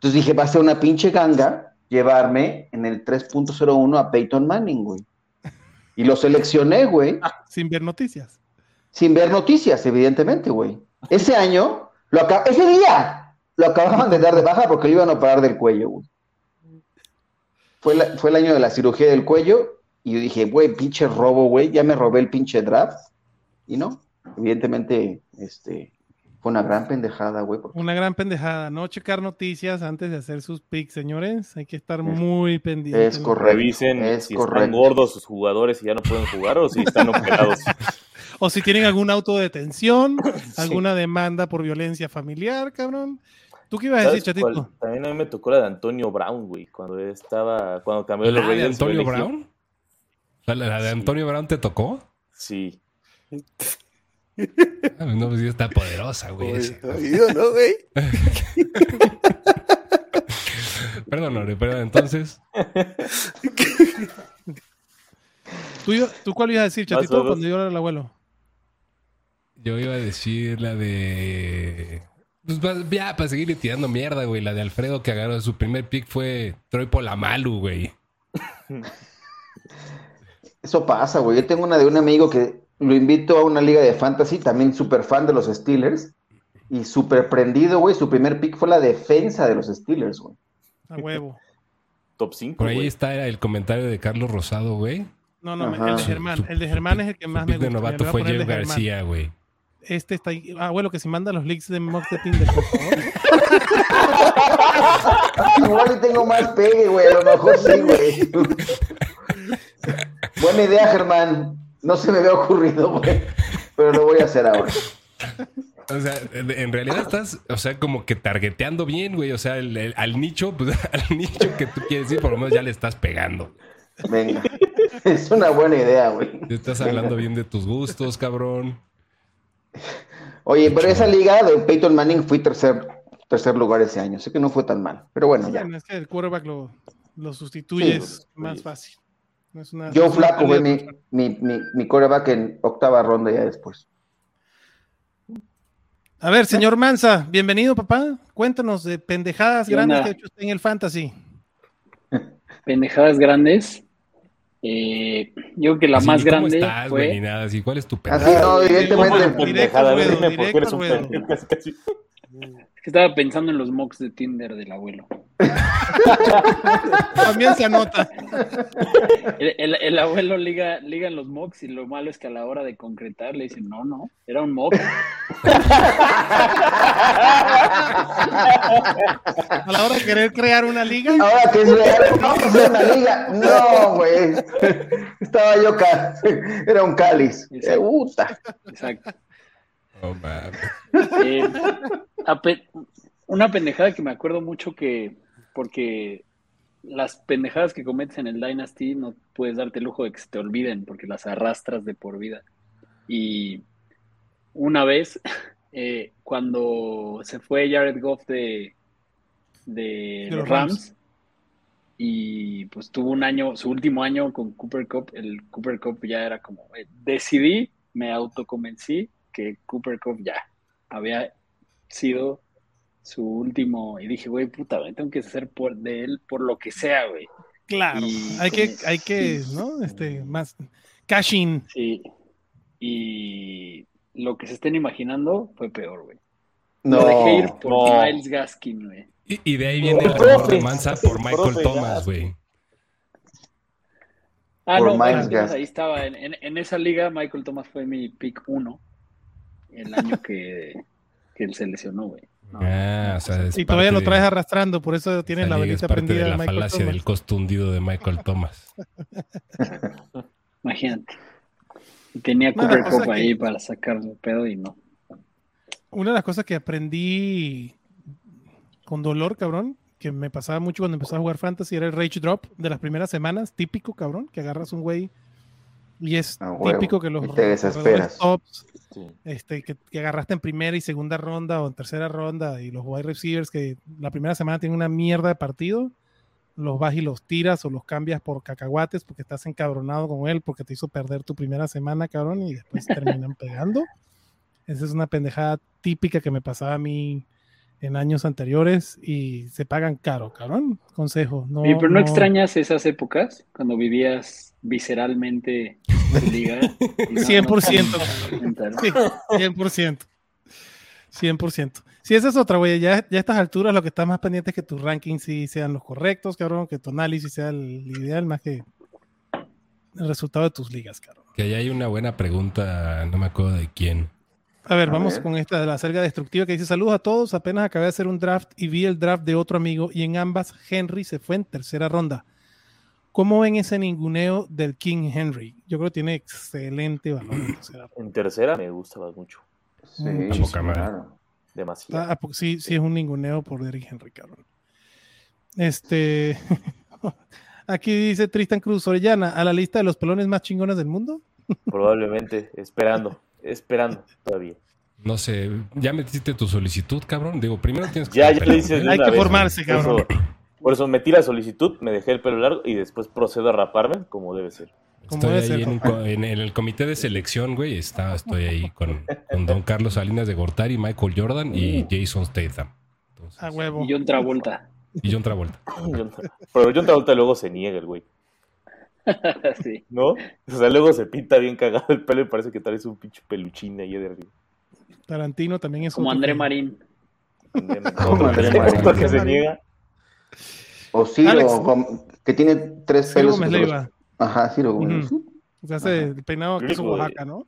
Entonces dije, va a ser una pinche ganga llevarme en el 3.01 a Peyton Manning, güey. Y lo seleccioné, güey. sin ver noticias. Sin ver noticias, evidentemente, güey. Ese año, lo ese día, lo acababan de dar de baja porque lo iban a operar del cuello, güey. Fue, fue el año de la cirugía del cuello y yo dije, güey, pinche robo, güey, ya me robé el pinche draft. Y no, evidentemente, este, fue una gran pendejada, güey. Una gran pendejada. No checar noticias antes de hacer sus picks, señores. Hay que estar muy pendientes. Es correcto. Revisen si están gordos sus jugadores y ya no pueden jugar o si están operados. o si tienen alguna autodetención, alguna demanda por violencia familiar, cabrón. ¿Tú qué ibas a decir, chatito? También a mí me tocó la de Antonio Brown, güey, cuando estaba, cuando cambió los Raiders. ¿La de Antonio Brown? ¿La de Antonio Brown te tocó? Sí. Ah, no, pues está poderosa, güey. ¿no, güey? perdón, Lore, perdón, entonces. ¿Tú, ¿Tú, cuál ibas a decir, chatito, cuando yo era el abuelo? Yo iba a decir la de. Pues ya, para seguirle tirando mierda, güey. La de Alfredo que agarró su primer pick fue Troy Polamalu, güey. Eso pasa, güey. Yo tengo una de un amigo que lo invito a una liga de fantasy, también súper fan de los Steelers. Y súper prendido, güey. Su primer pick fue la defensa de los Steelers, güey. A huevo. Top 5. Por ahí está el comentario de Carlos Rosado, güey. No, no, el de Germán. el de Germán es el que más me gusta. El de novato fue Jeff García, güey. Este está ahí. Ah, bueno, que si manda los links de Mox de Tinder, por favor. Igual tengo más pegue, güey. A lo mejor sí, güey. Buena idea, Germán. No se me había ocurrido, güey. Pero lo voy a hacer ahora. O sea, en realidad estás, o sea, como que targeteando bien, güey. O sea, al nicho, pues al nicho que tú quieres ir, por lo menos ya le estás pegando. Venga. Es una buena idea, güey. estás hablando bien de tus gustos, cabrón. Oye, pero esa liga de Peyton Manning fui tercer, tercer lugar ese año. Sé que no fue tan mal. Pero bueno, ya. Es que el quarterback lo, lo sustituyes más fácil. Yo Flaco fue mi, mi, mi, coreback en octava ronda ya después. A ver, señor Manza, bienvenido, papá. Cuéntanos de pendejadas grandes que ha hecho usted en el fantasy. Pendejadas grandes. Eh, yo creo que la más grande estás, fue. Así, ¿Cuál es tu pendejada? no, evidentemente. Directo, directo, que estaba pensando en los mocks de Tinder del abuelo. También se anota. El, abuelo liga, liga en los mocks y lo malo es que a la hora de concretar le dicen, no, no, era un mock. a la hora de querer crear una liga. Ahora que es real, no, una liga. No, güey. Estaba yo, era un cáliz. Exacto. Eh, una pendejada que me acuerdo mucho que, porque las pendejadas que cometes en el Dynasty no puedes darte el lujo de que se te olviden porque las arrastras de por vida. Y una vez, eh, cuando se fue Jared Goff de, de, los Rams, y pues tuvo un año, su último año con Cooper Cup, el Cooper Cup ya era como, eh, decidí, me autoconvencí que Cooper Cup ya había sido su último. Y dije, güey, puta, tengo que hacer por de él por lo que sea, güey. Claro, hay que, hay que, ¿no? Este, más cashing. Sí. Y lo que se estén imaginando fue peor, güey. No, dejé ir por Miles Gaskin, güey. Y, de ahí viene la de mansa por Michael Thomas, güey. Ah, no, ahí estaba. En, en, esa liga, Michael Thomas fue mi pick uno el año que, que él se lesionó, güey. ah, o sea, y todavía lo traes arrastrando, por eso tienes la velita prendida. De la falacia del costo hundido de Michael Thomas. Imagínate. Y tenía Cooper Cup ahí para sacar el pedo y no. Una de las cosas que aprendí con dolor, cabrón, que me pasaba mucho cuando empezaba a jugar fantasy era el rage drop de las primeras semanas, típico, cabrón, que agarras un güey y es típico que los te desesperas. Tops, este, que, agarraste en primera y segunda ronda o en tercera ronda y los wide receivers que la primera semana tienen una mierda de partido, los vas y los tiras o los cambias por cacahuates porque estás encabronado con él porque te hizo perder tu primera semana, cabrón, y después terminan pegando. Esa es una pendejada típica que me pasaba a mí en años anteriores y se pagan caro, cabrón. Consejo. No, pero no, extrañas esas épocas cuando vivías visceralmente en liga. 100%. sí, 100%. 100%. Si esa es otra, güey, ya, ya a estas alturas lo que está más pendiente es que tus rankings sí sean los correctos, cabrón, que tu análisis sea el ideal más que el resultado de tus ligas, cabrón. Que ahí hay una buena pregunta, no me acuerdo de quién, a ver, vamos con esta de la selga destructiva que dice: Saludos a todos. Apenas acabé de hacer un draft y vi el draft de otro amigo y en ambas Henry se fue en tercera ronda. ¿Cómo ven ese ninguneo del King Henry? Yo creo que tiene excelente valor en tercera. En tercera me gusta mucho. Sí, Demasiado. Ah, sí, sí es un ninguneo por Derrick Henry, cabrón. Este. Aquí dice Tristan Cruz Orellana, a la lista de los pelones más chingones del mundo. Probablemente, esperando esperando todavía. No sé, ¿ya metiste tu solicitud, cabrón? Digo, primero tienes que... Ya, ya le dices Hay que formarse, cabrón. Por eso, metí la solicitud, me dejé el pelo largo y después procedo a raparme como debe ser. Estoy ahí en, el comité de selección, güey. Está, estoy ahí con, Don Carlos Salinas de Gortari, Michael Jordan y Jason Statham. a huevo. Y John Travolta. Y John Travolta. Pero John Travolta luego se niega el güey. sí. ¿No? O sea, luego se pinta bien cagado el pelo y parece que tal es un pinche peluchín ahí de arriba. Tarantino también es como André Marín. Como André Marín. que se niega. O Ciro, que tiene tres pelos. Ajá, Ciro Gómez. O sea, hace peinado que es Oaxaca, ¿no?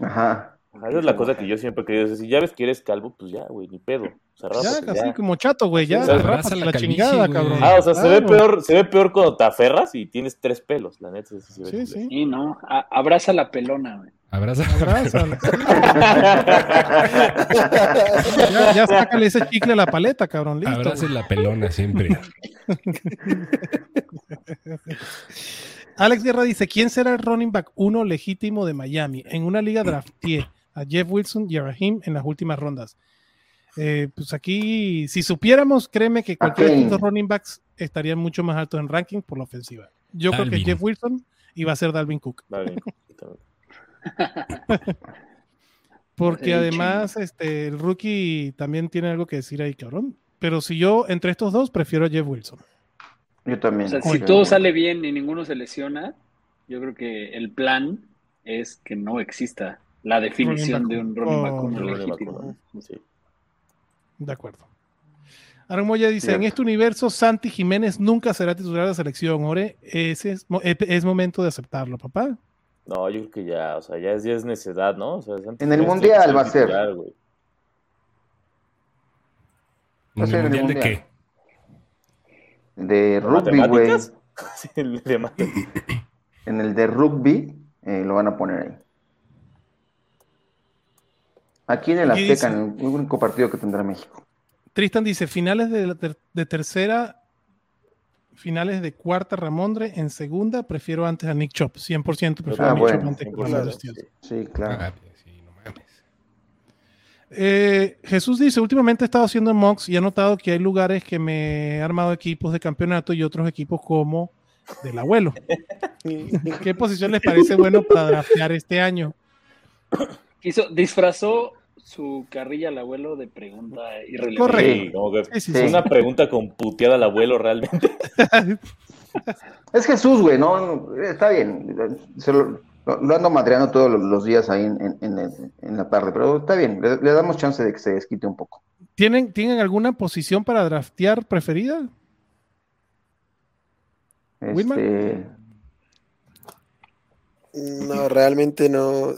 Ajá. Esa es la cosa que yo siempre he querido. Si ya ves que eres calvo, pues ya, güey, ni pedo. O sea, ya, casi como chato, güey. Ya, la, chingada, cabrón. Ah, o sea, se, ve peor, se ve peor cuando te aferras y tienes tres pelos, la neta. Sí, sí, sí. sí no. abraza la pelona, güey. Abraza. Abraza. ya, ya sácale ese chicle a la paleta, cabrón. Listo. Abraza la pelona siempre. Alex Guerra dice: ¿Quién será el running back uno legítimo de Miami? En una liga draftier a Jeff Wilson y a Raheem en las últimas rondas. Eh, pues aquí, si supiéramos, créeme que cualquiera de estos running backs estarían mucho más altos en ranking por la ofensiva. Yo creo que Jeff Wilson iba a ser Dalvin Cook. Porque además, este, el rookie también tiene algo que decir ahí, cabrón. Pero si yo, entre estos dos, prefiero a Jeff Wilson. Yo también. O sea, si todo sale bien y ninguno se lesiona, yo creo que el plan es que no exista la definición de un running back como legítimo. De acuerdo. Aaron Moya dice, en este universo Santi Jiménez nunca será titular de la selección, Ore, ese es, es, momento de aceptarlo, papá. No, yo creo que ya, o sea, ya es, ya es necedad, ¿no? O sea, en el Mundial va a ser. ¿En el Mundial de qué? De rugby, güey. en el de rugby eh, lo van a poner ahí. Aquí en el Azteca, en el único partido que tendrá México. Tristan dice, finales de, tercera, finales de cuarta Ramondre, en segunda prefiero antes a Nick Chop, 100% prefiero a Nick Chop antes que Sí, claro. Ah, eh, Jesús dice, últimamente he estado haciendo mocks y he notado que hay lugares que me he armado equipos de campeonato y otros equipos como del abuelo. ¿Qué posición les parece bueno para draftear este año? Hizo, disfrazó su carrilla al abuelo de pregunta irrelevante. Sí, Una pregunta con puteada al abuelo realmente. es Jesús, güey, no, está bien. lo, ando madreando todos los días ahí en, la tarde, pero está bien, le, damos chance de que se desquite un poco. ¿Tienen, ¿Tienen alguna posición para draftear preferida? Este... No, realmente no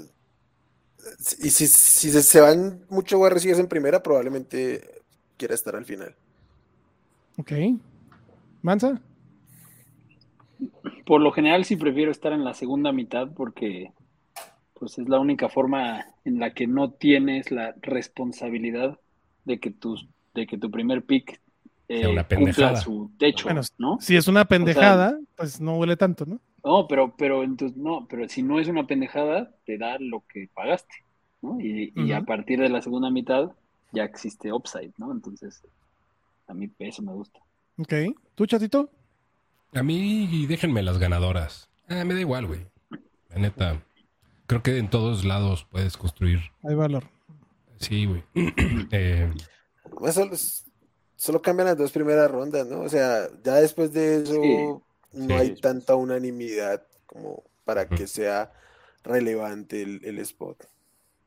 y si, si se van mucho receivers en primera, probablemente quiera estar al final. Ok. ¿Mansa? Por lo general sí prefiero estar en la segunda mitad porque pues es la única forma en la que no tienes la responsabilidad de que tu, de que tu primer pick eh, una cumpla su techo, ¿no? Si es una pendejada, pues no huele tanto, ¿no? No, pero, pero entonces, no, pero si no es una pendejada, te da lo que pagaste, ¿no? Y, y a partir de la segunda mitad ya existe upside, ¿no? Entonces, a mí eso me gusta. Ok. ¿Tú, chatito? A mí déjenme las ganadoras. Ah, me da igual, güey. La neta. Creo que en todos lados puedes construir. Hay valor. Sí, güey. eh, solo, cambian las dos primeras rondas, ¿no? O sea, ya después de eso no hay tanta unanimidad como para que sea relevante el, spot.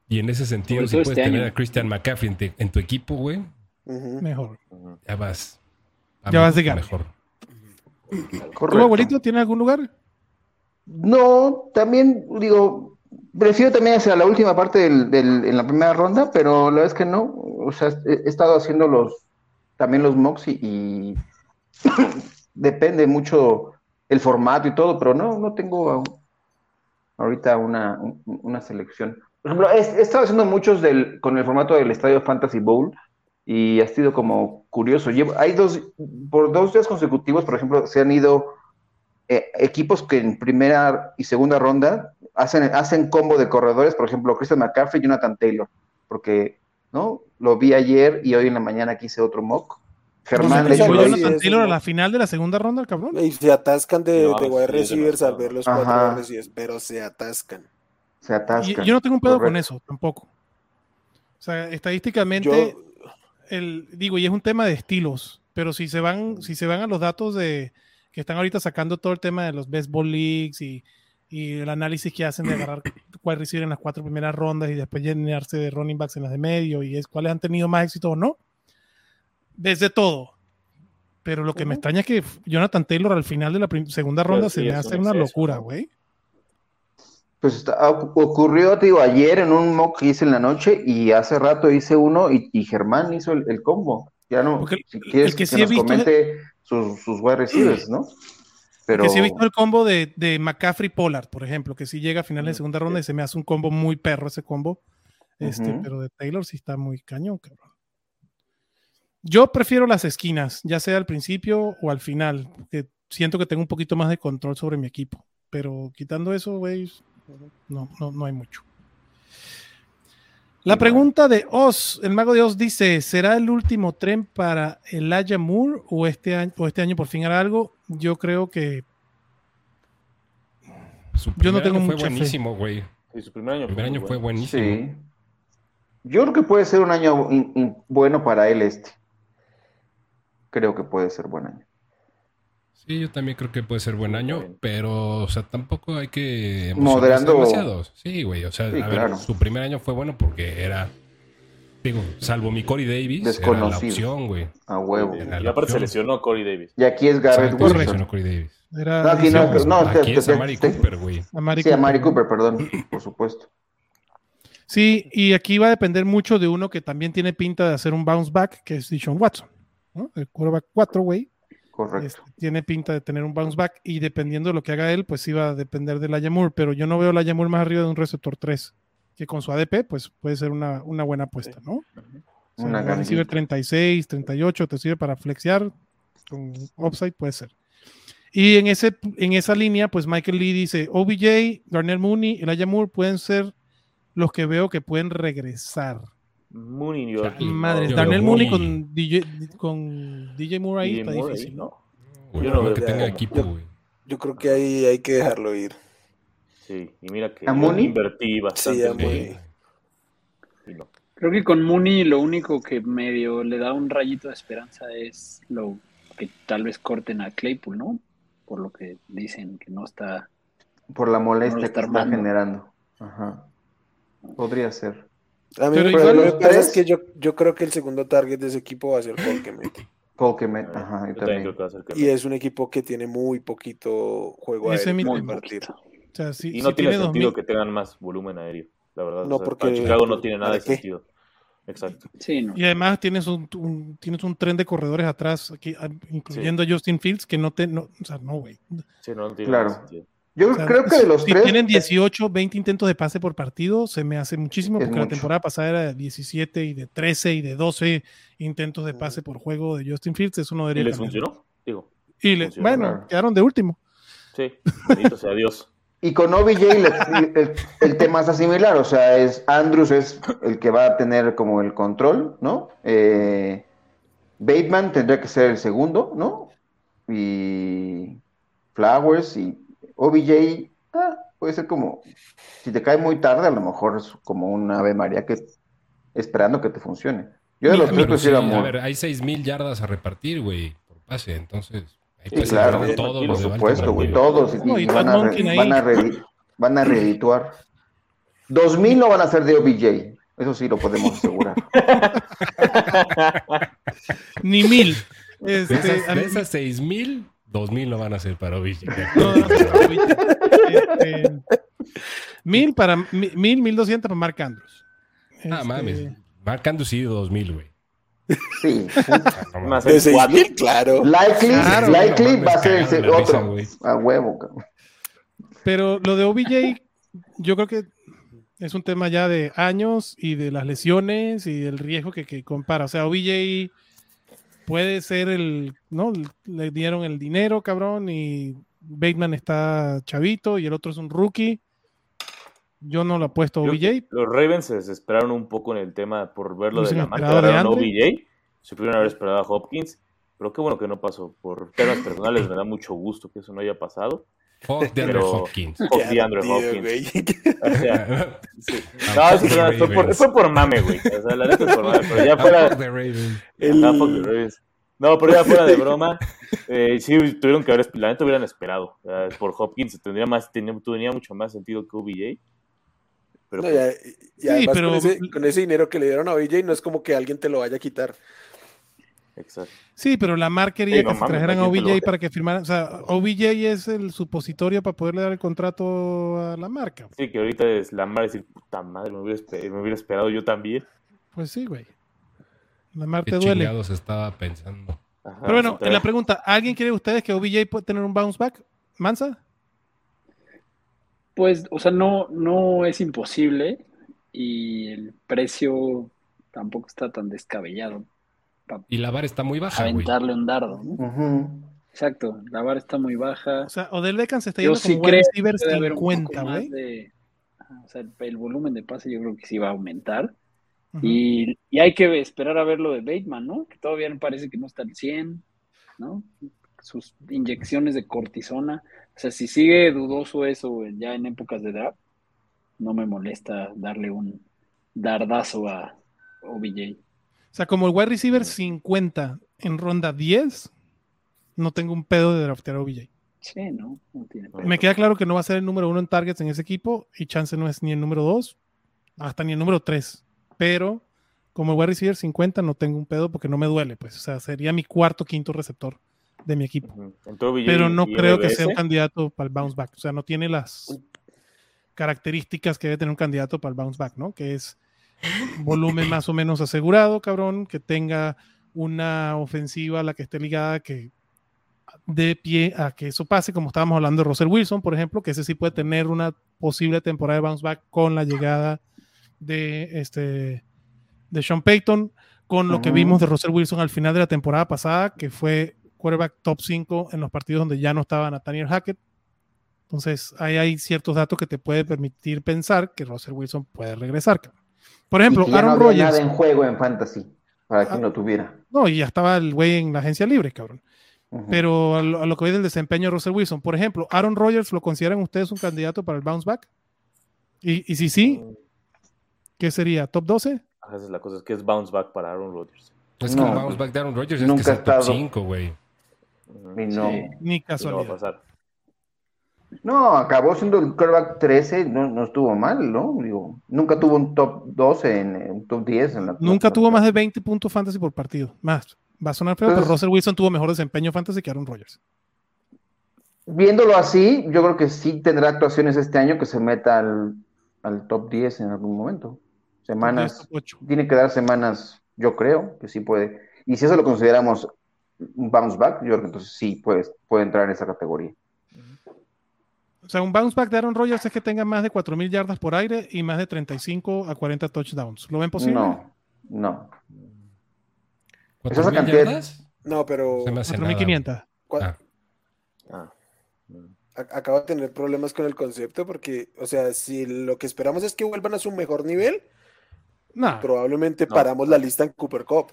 Y en ese sentido, si puedes este tener a Christian McCaffrey en, tu equipo, güey. Mejor. Ya vas. Ya vas de ganar. Mejor. ¿Tu abuelito tiene algún lugar? No, también digo, prefiero también hacia la última parte del, en la primera ronda, pero la verdad es que no. O sea, he, estado haciendo los también los mocks y, depende mucho el formato y todo, pero no, no tengo ahorita una, una selección. Por ejemplo, he, estado haciendo muchos del, con el formato del Estadio Fantasy Bowl y ha sido como curioso. hay dos, por dos días consecutivos, por ejemplo, se han ido eh, equipos que en primera y segunda ronda hacen, hacen combo de corredores, por ejemplo, Christian McCaffrey y Jonathan Taylor, porque, ¿no? Lo vi ayer y hoy en la mañana quise otro mock. Germán le Jonathan Taylor a la final de la segunda ronda, cabrón. Y se atascan de, de wide receivers al ver los cuatro receivers, pero se atascan. Se atascan. yo no tengo un pedo con eso, tampoco. O sea, estadísticamente el, digo, y es un tema de estilos, pero si se van, si se van a los datos de que están ahorita sacando todo el tema de los baseball leagues y, y el análisis que hacen de agarrar cuál recibir en las cuatro primeras rondas y después llenarse de running backs en las de medio y es cuáles han tenido más éxito o no, desde todo. Pero lo que me extraña es que Jonathan Taylor al final de la segunda ronda se le hace una locura, güey. Pues ocurrió, te digo, ayer en un mock que hice en la noche y hace rato hice uno y, Germán hizo el, combo. Ya no, si quieres que, nos comente sus, sus wide receivers, ¿no? Pero... Que sí he visto el combo de, de McCaffrey Pollard, por ejemplo, que sí llega a final de segunda ronda y se me hace un combo muy perro ese combo. Este, Pero de Taylor sí está muy cañón, cabrón. Yo prefiero las esquinas, ya sea al principio o al final, porque siento que tengo un poquito más de control sobre mi equipo. Pero quitando eso, güey, no, no, no hay mucho. La pregunta de Oz, el mago de Oz dice, ¿será el último tren para Elijah Moore o este año, o este año por fin hará algo? Yo creo que... yo no tengo fue buenísimo, güey. su primer año, fue, buenísimo. Yo creo que puede ser un año bueno para él este. Creo que puede ser buen año. Sí, yo también creo que puede ser buen año, pero, o sea, tampoco hay que moderando demasiado. Sí, güey, o sea, a ver, su primer año fue bueno porque era, digo, salvo mi Corey Davis, era la opción, güey. A huevo. Y aparte se lesionó Corey Davis. Y aquí es Garrett Wilson. Se lesionó Corey Davis. Era, no, aquí no, no, aquí es Amari Cooper, güey. Sí, Amari Cooper, perdón, por supuesto. Sí, y aquí va a depender mucho de uno que también tiene pinta de hacer un bounce back, que es Dishon Watson, ¿no? El quarterback 4, güey Correcto. Este, tiene pinta de tener un bounce back y dependiendo de lo que haga él, pues iba a depender de la Yamur, pero yo no veo la Yamur más arriba de un receptor 3, que con su ADP, pues puede ser una, buena apuesta, ¿no? una sea, sirve 36, 38, te sirve para flexear, con upside puede ser. Y en, ese, en esa línea, pues Michael Lee dice, OBJ, Darnell Mooney y la Yamur pueden ser los que veo que pueden regresar. Mooney, Madre, Daniel Mooney con DJ, con DJ Moore ahí está difícil, ¿no? yo no veo que tenga equipo, güey. Yo creo que ahí hay que dejarlo ir. Sí, y mira que ¿A Mooney? invertí bastante. Sí, Creo que con Mooney lo único que medio le da un rayito de esperanza es lo que tal vez corten a Claypool, ¿no? Por lo que dicen que no está. Por la molestia que está generando. Ajá. Podría ser. A mí pero lo que pasa es que yo, yo creo que el segundo target de ese equipo va a ser Colquemet. Colquemet, ajá, yo también. Y es un equipo que tiene muy poquito juego aéreo muy partido. O sea, y no tiene, sentido que tengan más volumen aéreo, la verdad. No, porque Chicago no tiene nada de sentido. Exacto. Sí, Y además tienes un, tienes un tren de corredores atrás, aquí, incluyendo a Justin Fields, que no te. No, o sea, no, güey. Sí, no, tiene claro. sentido. Yo creo que de los si tres. tienen 18, 20 intentos de pase por partido, se me hace muchísimo, porque la temporada pasada era de 17 y de 13 y de 12 intentos de pase por juego de Justin Fields. Eso no debería ¿Y les funcionó? Digo. Y le, bueno, quedaron de último. Sí, bendito sea Dios. Y con OBJ el, el, tema está similar, o sea, es Andrews es el que va a tener como el control, ¿no? Eh, Bateman tendría que ser el segundo, ¿no? Y Flowers y OBJ ah, puede ser como, si te cae muy tarde, a lo mejor es como un Ave María que esperando que te funcione. Yo de los tres sí, A ver, hay seis mil yardas a repartir, güey, por pase, entonces. Sí, claro, todos por supuesto, güey, todos. y van, a, van, a van a reedituar. Dos mil no van a ser de OBJ, eso sí lo podemos asegurar. Ni mil. Este, de esas, seis mil, dos mil no van a ser para OBJ. Este, mil para mil, mil doscientos para Mark Andrews. Ah, mames. Este, Mark Andrews sí, dos mil, güey. Sí. Más de 6.000, claro. Likely, likely va a ser el otro. a huevo, cabrón. Pero lo de OBJ, yo creo que es un tema ya de años y de las lesiones y del riesgo que, que compara. O sea, OBJ puede ser el, ¿no? Le dieron el dinero, cabrón, y Bateman está chavito y el otro es un rookie. Yo no lo apuesto a OBJ. Los Ravens se desesperaron un poco en el tema por verlo de la marca de OBJ. Se pudieron haber esperado a Hopkins. Pero qué bueno que no pasó. Por temas personales me da mucho gusto que eso no haya pasado. Fuck de Andrew Hopkins. Fuck de Andrew Hopkins. O sea, sí. No, sí, fue, por, fue por mame, güey. O sea, la neta es por mame. Pero ya fuera. Fuck the Ravens. El... fuck the Ravens. No, pero ya fuera de broma, eh, sí tuvieron que haber, la neta hubieran esperado. por Hopkins tendría más, tenía, tenía mucho más sentido que OBJ. Pero, no, ya, ya sí, pero... Con, ese, con, ese, dinero que le dieron a OBJ no es como que alguien te lo vaya a quitar. Exacto. Sí, pero la marca quería que se trajeran a OBJ para que firmaran. O sea, OBJ es el supositorio para poderle dar el contrato a la marca. Sí, que ahorita es la marca decir, puta madre, me hubiera, esperado, me hubiera esperado yo también. Pues sí, güey. La marca te duele. se estaba pensando. pero bueno, en la pregunta, ¿alguien quiere ustedes que OBJ pueda tener un bounce back? ¿Mansa? Pues, o sea, no, no es imposible y el precio tampoco está tan descabellado. Y la vara está muy baja. Aventarle un dardo. ¿no? Exacto, la vara está muy baja. O sea, Odell Beckham se está yendo como wide receiver 50, güey. O sea, el, volumen de pase yo creo que sí va a aumentar. y, y, hay que esperar a ver lo de Bateman, ¿no? Que todavía me parece que no está al 100, ¿no? Sus inyecciones de cortisona. O sea, si sigue dudoso eso ya en épocas de draft, no me molesta darle un dardazo a OBJ. O sea, como el wide receiver 50 en ronda 10, no tengo un pedo de draftear a OBJ. Sí, no, no tiene Me queda claro que no va a ser el número uno en targets en ese equipo y chance no es ni el número 2, hasta ni el número 3. Pero como el wide receiver 50 no tengo un pedo porque no me duele, pues. O sea, sería mi cuarto, quinto receptor de mi equipo. Pero no creo que sea un candidato para el bounce back. O sea, no tiene las características que debe tener un candidato para el bounce back, ¿no? Que es volumen más o menos asegurado, cabrón, que tenga una ofensiva a la que esté ligada que de pie a que eso pase, como estábamos hablando de Russell Wilson, por ejemplo, que ese sí puede tener una posible temporada de bounce back con la llegada de este de Sean Payton, con lo que vimos de Russell Wilson al final de la temporada pasada, que fue quarterback top 5 en los partidos donde ya no estaba Nathaniel Hackett. Entonces, ahí hay ciertos datos que te puede permitir pensar que Russell Wilson puede regresar. Cabrón. Por ejemplo, Aaron no nada en juego en fantasy para quien lo tuviera. No, y ya estaba el güey en la agencia libre, cabrón. Pero a lo, que ve del desempeño de Russell Wilson, por ejemplo, Aaron Rodgers, ¿lo consideran ustedes un candidato para el bounce back? Y, y si sí, ¿qué sería? ¿Top 12? Esa es la cosa, es que es bounce back para Aaron Rodgers. Es que el bounce back de Aaron Rodgers es que es top 5, güey. No. Ni casualidad. No va a pasar. No, acabó siendo el quarterback 13, no, no, estuvo mal, ¿no? Digo, nunca tuvo un top 12 en un top 10 en la Nunca tuvo más de 20 puntos fantasy por partido, más. Va a sonar feo, pero Russell Wilson tuvo mejor desempeño fantasy que Aaron Rodgers. Viéndolo así, yo creo que sí tendrá actuaciones este año que se meta al, al top 10 en algún momento. Semanas, tiene que dar semanas, yo creo que sí puede. Y si eso lo consideramos un bounce back, yo creo que entonces sí puede, puede entrar en esa categoría. O sea, un bounce back de Aaron Rodgers es que tenga más de 4.000 yardas por aire y más de 35 a 40 touchdowns. ¿Lo ven posible? No, no. ¿Cuántas yardas? No, pero... 4.500. Ah. Ah. Acabo de tener problemas con el concepto porque, o sea, si lo que esperamos es que vuelvan a su mejor nivel, probablemente paramos la lista en Cooper Cup.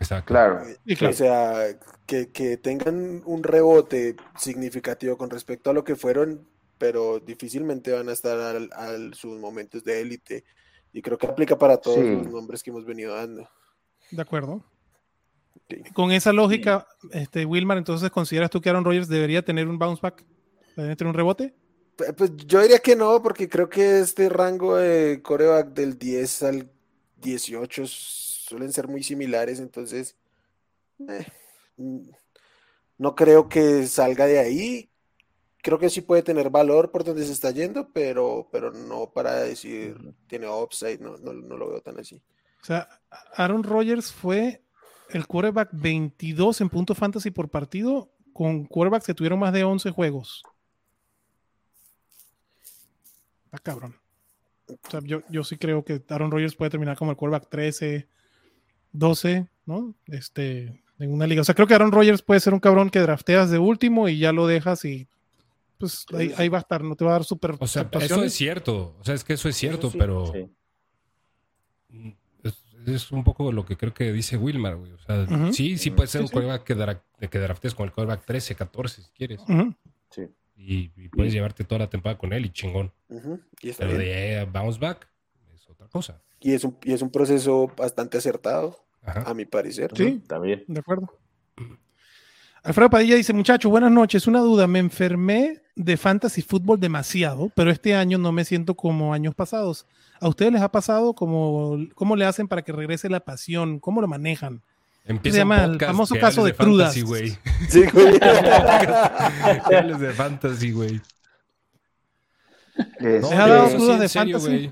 Exacto. Claro. O sea, que, tengan un rebote significativo con respecto a lo que fueron, pero difícilmente van a estar a sus momentos de élite. Y creo que aplica para todos los nombres que hemos venido dando. De acuerdo. Con esa lógica, este, Wilmar, entonces ¿consideras tú que Aaron Rodgers debería tener un bounce back? ¿Debería tener un rebote? Pues yo diría que no, porque creo que este rango de coreback del 10 al 18 suelen ser muy similares, entonces eh, no creo que salga de ahí. Creo que sí puede tener valor por donde se está yendo, pero, pero no para decir tiene upside, no, no, no lo veo tan así. O sea, Aaron Rodgers fue el quarterback 22 en puntos fantasy por partido con quarterbacks que tuvieron más de 11 juegos. Está cabrón. O sea, yo, yo sí creo que Aaron Rodgers puede terminar como el quarterback 13, 12, ¿no? Este, en una liga. O sea, creo que Aaron Rodgers puede ser un cabrón que drafteas de último y ya lo dejas y pues ahí, va a estar, no te va a dar súper. O sea, eso es cierto. O sea, es que eso es cierto, pero. Es, un poco lo que creo que dice Wilmar, güey. O sea, sí, sí puede ser un quarterback que, que draftes con el quarterback 13, 14, si quieres. Sí. Y, puedes llevarte toda la temporada con él y chingón. Pero de bounce back otra cosa. Y es un, y es un proceso bastante acertado, a mi parecer. Sí, también. De acuerdo. Alfredo Padilla dice, muchacho, buenas noches. Una duda, me enfermé de fantasy fútbol demasiado, pero este año no me siento como años pasados. ¿A ustedes les ha pasado? ¿Cómo, cómo le hacen para que regrese la pasión? ¿Cómo lo manejan? Empieza se llama el famoso caso de, crudas. Sí, güey. Sí, güey. de fantasy, güey. No, ha dado crudas de fantasy?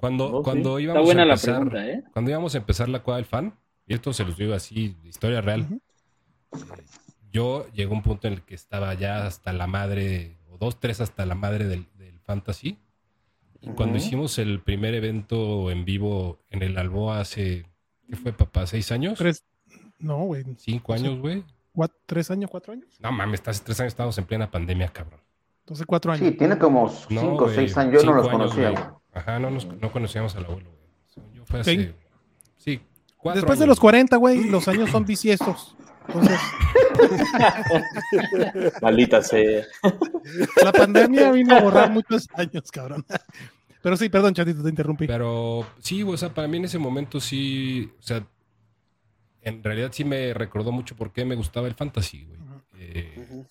Cuando, cuando íbamos a empezar, ¿eh? cuando íbamos a empezar la cuadra del fan, y esto se los digo así, historia real, yo llegó un punto en el que estaba ya hasta la madre, o dos, tres hasta la madre del, fantasy. Y cuando hicimos el primer evento en vivo en el Alboa hace, ¿qué fue, papá? ¿Seis años? Tres, no, güey. ¿Cinco años, güey? ¿Tres años, cuatro años? No mames, hace tres años estábamos en plena pandemia, cabrón. Entonces cuatro años. Sí, tiene como cinco o seis años. Yo no los conocía. Ajá, no, nos, no conocíamos al abuelo, güey. Yo fue hace... Sí, cuatro Después de los 40, güey, los años son bisiestos. Entonces... Maldita sea. La pandemia vino a borrar muchos años, cabrón. Pero sí, perdón, chatito, te interrumpí. Pero sí, o sea, para mí en ese momento sí, o sea, en realidad sí me recordó mucho por qué me gustaba el fantasy, güey. Eh,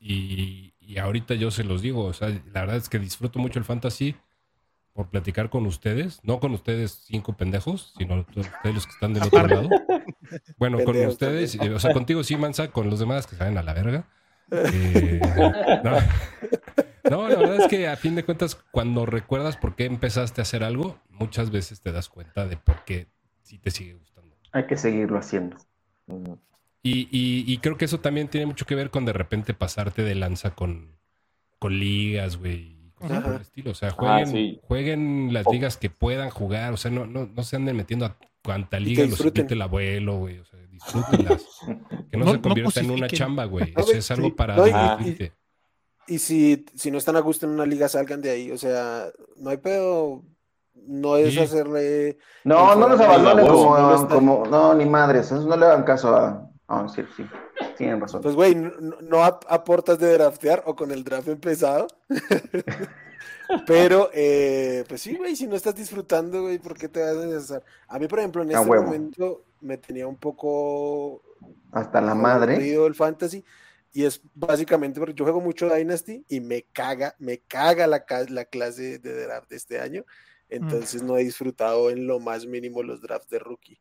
y, y, ahorita yo se los digo, o sea, la verdad es que disfruto mucho el fantasy por platicar con ustedes, no con ustedes cinco pendejos, sino ustedes los que están del otro lado. Bueno, con ustedes, o sea, contigo sí, Mansa, con los demás que salen a la verga. Eh, no. la verdad es que a fin de cuentas, cuando recuerdas por qué empezaste a hacer algo, muchas veces te das cuenta de por qué sí te sigue gustando. Hay que seguirlo haciendo. Y, y, creo que eso también tiene mucho que ver con de repente pasarte de lanza con, con ligas, güey. Cosas por el estilo. O sea, ah, jueguen, jueguen las ligas que puedan jugar. O sea, no, no, no se anden metiendo a cuanta liga los invite el abuelo, güey. O sea, disfrútenlas. que no, se convierta en una chamba, güey. Eso es algo para y, si, si no están a gusto en una liga, salgan de ahí. O sea, no hay pedo. No es hacerle. No, no los abandonen como, como, No, ni madres. No le hagan caso a. Ah, sí, sí. Tienen razón. Pues, güey, no, aportas de draftear o con el draft empezado. Pero, eh, pues sí, güey, si no estás disfrutando, güey, ¿por qué te vas a necesitar? A mí, por ejemplo, en este momento me tenía un poco... Hasta la madre. el fantasy. Y es básicamente porque yo juego mucho Dynasty y me caga, me caga la, la clase de draft de este año. Entonces no he disfrutado en lo más mínimo los drafts de rookie.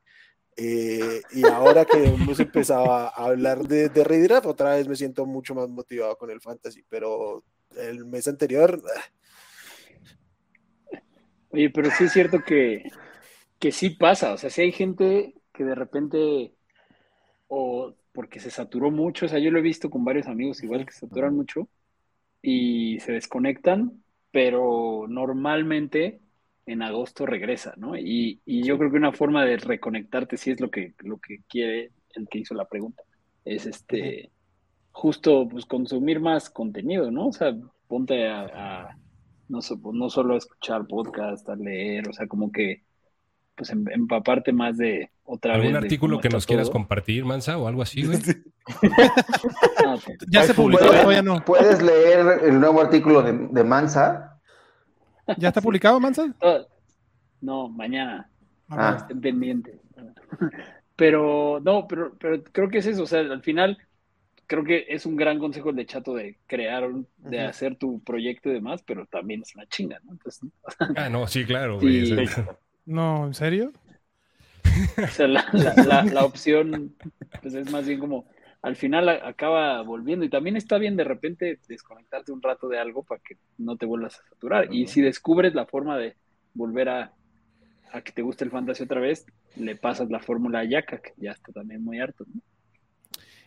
Eh, y ahora que hemos empezado a hablar de, de redraft, otra vez me siento mucho más motivado con el fantasy, pero el mes anterior... Ah, Oye, pero sí es cierto que, que sí pasa, o sea, si hay gente que de repente, o porque se saturó mucho, o sea, yo lo he visto con varios amigos igual que se saturan mucho, y se desconectan, pero normalmente en agosto regresa, ¿no? Y, yo creo que una forma de reconectarte, si es lo que, lo que quiere el que hizo la pregunta, es este, justo pues consumir más contenido, ¿no? O sea, ponte a, no, no solo a escuchar podcast, a leer, o sea, como que pues em, empaparte más de otra ¿Algún vez. ¿Algún artículo que nos quieras compartir, Mansa, o algo así, güey? Ah, ya se publicó, todavía no. ¿Puedes leer el nuevo artículo de, de Mansa? ¿Ya está publicado, Mansa? No, mañana. Ah. Estén pendientes. Pero, no, pero, pero creo que es eso. O sea, al final, creo que es un gran consejo el de Chato de crear, de hacer tu proyecto y demás, pero también es una chinga, ¿no? ah, no, sí, claro, güey. No, ¿en serio? O sea, la, opción pues es más bien como al final acaba volviendo y también está bien de repente desconectarte un rato de algo para que no te vuelvas a saturar. Y si descubres la forma de volver a, a que te guste el fantasy otra vez, le pasas la fórmula a Yaka, que ya está también muy harto.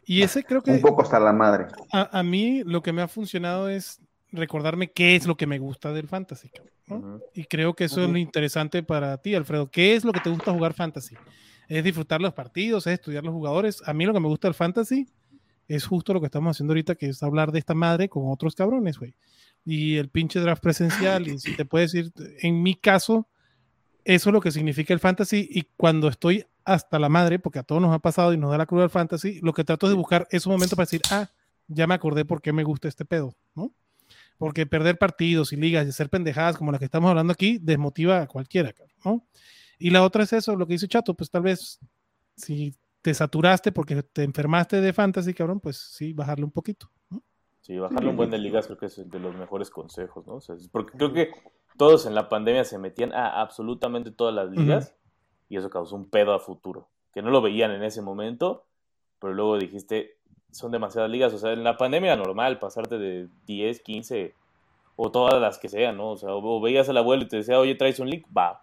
Y ese creo que... Un poco hasta la madre. A, mí lo que me ha funcionado es recordarme qué es lo que me gusta del fantasy. Y creo que eso es lo interesante para ti, Alfredo. ¿Qué es lo que te gusta jugar fantasy? Es disfrutar los partidos, es estudiar los jugadores. A mí lo que me gusta del fantasy es justo lo que estamos haciendo ahorita, que es hablar de esta madre con otros cabrones, güey. Y el pinche draft presencial, y si te puedes decir, en mi caso, eso es lo que significa el fantasy. Y cuando estoy hasta la madre, porque a todos nos ha pasado y nos da la cruz del fantasy, lo que trato es de buscar esos momentos para decir, ah, ya me acordé por qué me gusta este pedo, ¿no? Porque perder partidos y ligas y hacer pendejadas como las que estamos hablando aquí desmotiva a cualquiera, ¿no? Y la otra es eso, lo que dice Chato, pues tal vez si te saturaste porque te enfermaste de fantasy, cabrón, pues sí, bajarle un poquito, ¿no? Sí, bajarle un buen de ligas creo que es de los mejores consejos, ¿no? O sea, porque creo que todos en la pandemia se metían a absolutamente todas las ligas y eso causó un pedo a futuro, que no lo veían en ese momento, pero luego dijiste, son demasiadas ligas, o sea, en la pandemia normal pasarte de 10, 15 o todas las que sean, ¿no? O sea, o veías al abuelo y te decía, oye, traes un link, va.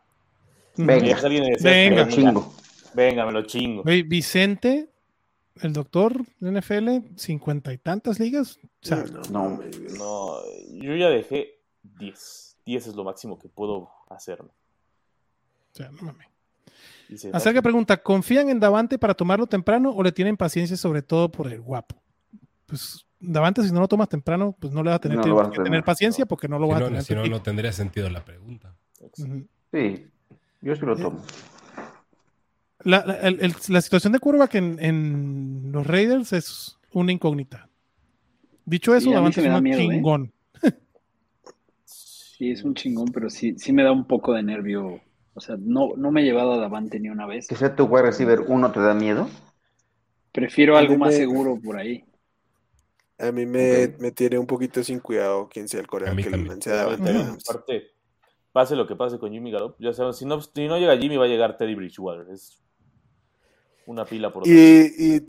Venga, venga, me chingo. Venga, me lo chingo. Vicente, el doctor de NFL, cincuenta y tantas ligas. O sea, no, no, yo ya dejé 10. 10 es lo máximo que puedo hacerme. O sea, no mames. Acerca pregunta, ¿confían en Davante para tomarlo temprano o le tienen paciencia sobre todo por el guapo? Pues Davante si no lo tomas temprano, pues no le va a tener, que tener paciencia porque no lo va a tener. Si no, no tendría sentido la pregunta. Sí, yo sí lo eh, tomo. La, situación de curva que en, los Raiders es una incógnita. Dicho eso, Davante es un ¿eh? chingón. Sí, es un chingón, pero sí, sí me da un poco de nervio. O sea, no, no me he llevado a Davante ni una vez. ¿Que sea tu wide receiver uno te da miedo? Prefiero algo más seguro por ahí. A mí me, me, tiene un poquito sin cuidado quien sea el coreano que le lance a Davante. Aparte, pase lo que pase con Jimmy Garoppolo, ya sabes, si no, si no llega Jimmy va a llegar Teddy Bridgewater. Es una pila por Y,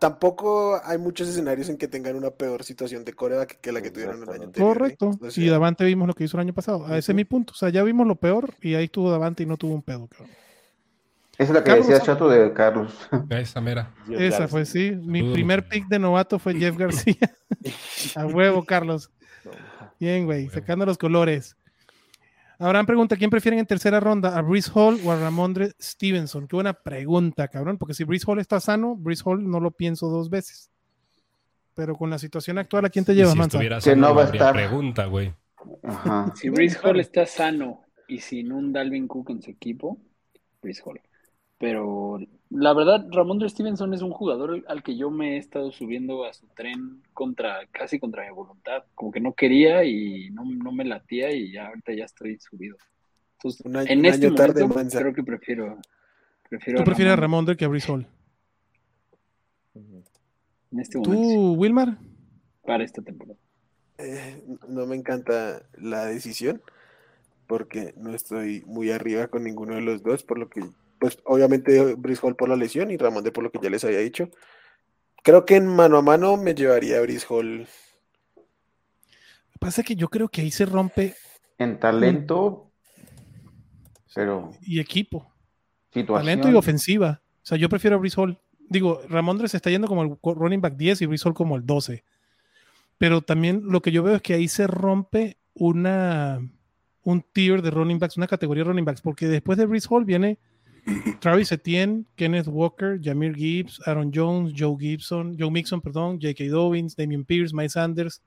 tampoco hay muchos escenarios en que tengan una peor situación de Corea que, la que tuvieron el año anterior. ¿eh? Correcto. y Davante vimos lo que hizo el año pasado. ese es mi punto. O sea, ya vimos lo peor y ahí estuvo Davante y no tuvo un pedo, Esa es la que decía Chato de Carlos. Esa mera. Esa fue, sí. Mi primer pick de novato fue Jeff García. A huevo, Carlos. Bien, güey. Sacando los colores. Abraham pregunta, ¿quién prefieren en tercera ronda? ¿A Brice Hall o a Ramondre Stevenson? Qué buena pregunta, cabrón, porque si Brice Hall está sano, Brice Hall no lo pienso dos veces. Pero con la situación actual, ¿a quién te llevas, si Que no va a estar. Pregunta, güey. Si Brice Hall está sano y sin un Dalvin Cook en su equipo, Brice Hall. Pero la verdad, Ramón Stevenson es un jugador al que yo me he estado subiendo a su tren contra, casi contra mi voluntad. Como que no quería y no, me latía y ya ahorita ya estoy subido. Entonces, en este momento creo que prefiero, prefiero ¿Tú prefieres a Ramón que a Brisol? En este momento. ¿Tú, Wilmar? Para esta temporada. Eh, no me encanta la decisión porque no estoy muy arriba con ninguno de los dos, por lo que pues obviamente Brice Hall por la lesión y Ramón de por lo que ya les había dicho. Creo que en mano a mano me llevaría a Brice Hall. Lo que pasa es que yo creo que ahí se rompe. En talento, pero. Y equipo. Talento y ofensiva. O sea, yo prefiero a Brice Hall. Digo, Ramondre se está yendo como el running back 10 y Brice Hall como el 12. pero también lo que yo veo es que ahí se rompe una un tier de running backs, una categoría de running backs, porque después de Brees Hall viene Travis Etienne, Kenneth Walker, Jamir Gibbs, Aaron Jones, Joe Gibson, Joe Mixon, perdón, J.K. Dobbins, Damian Pierce, Mike Sanders,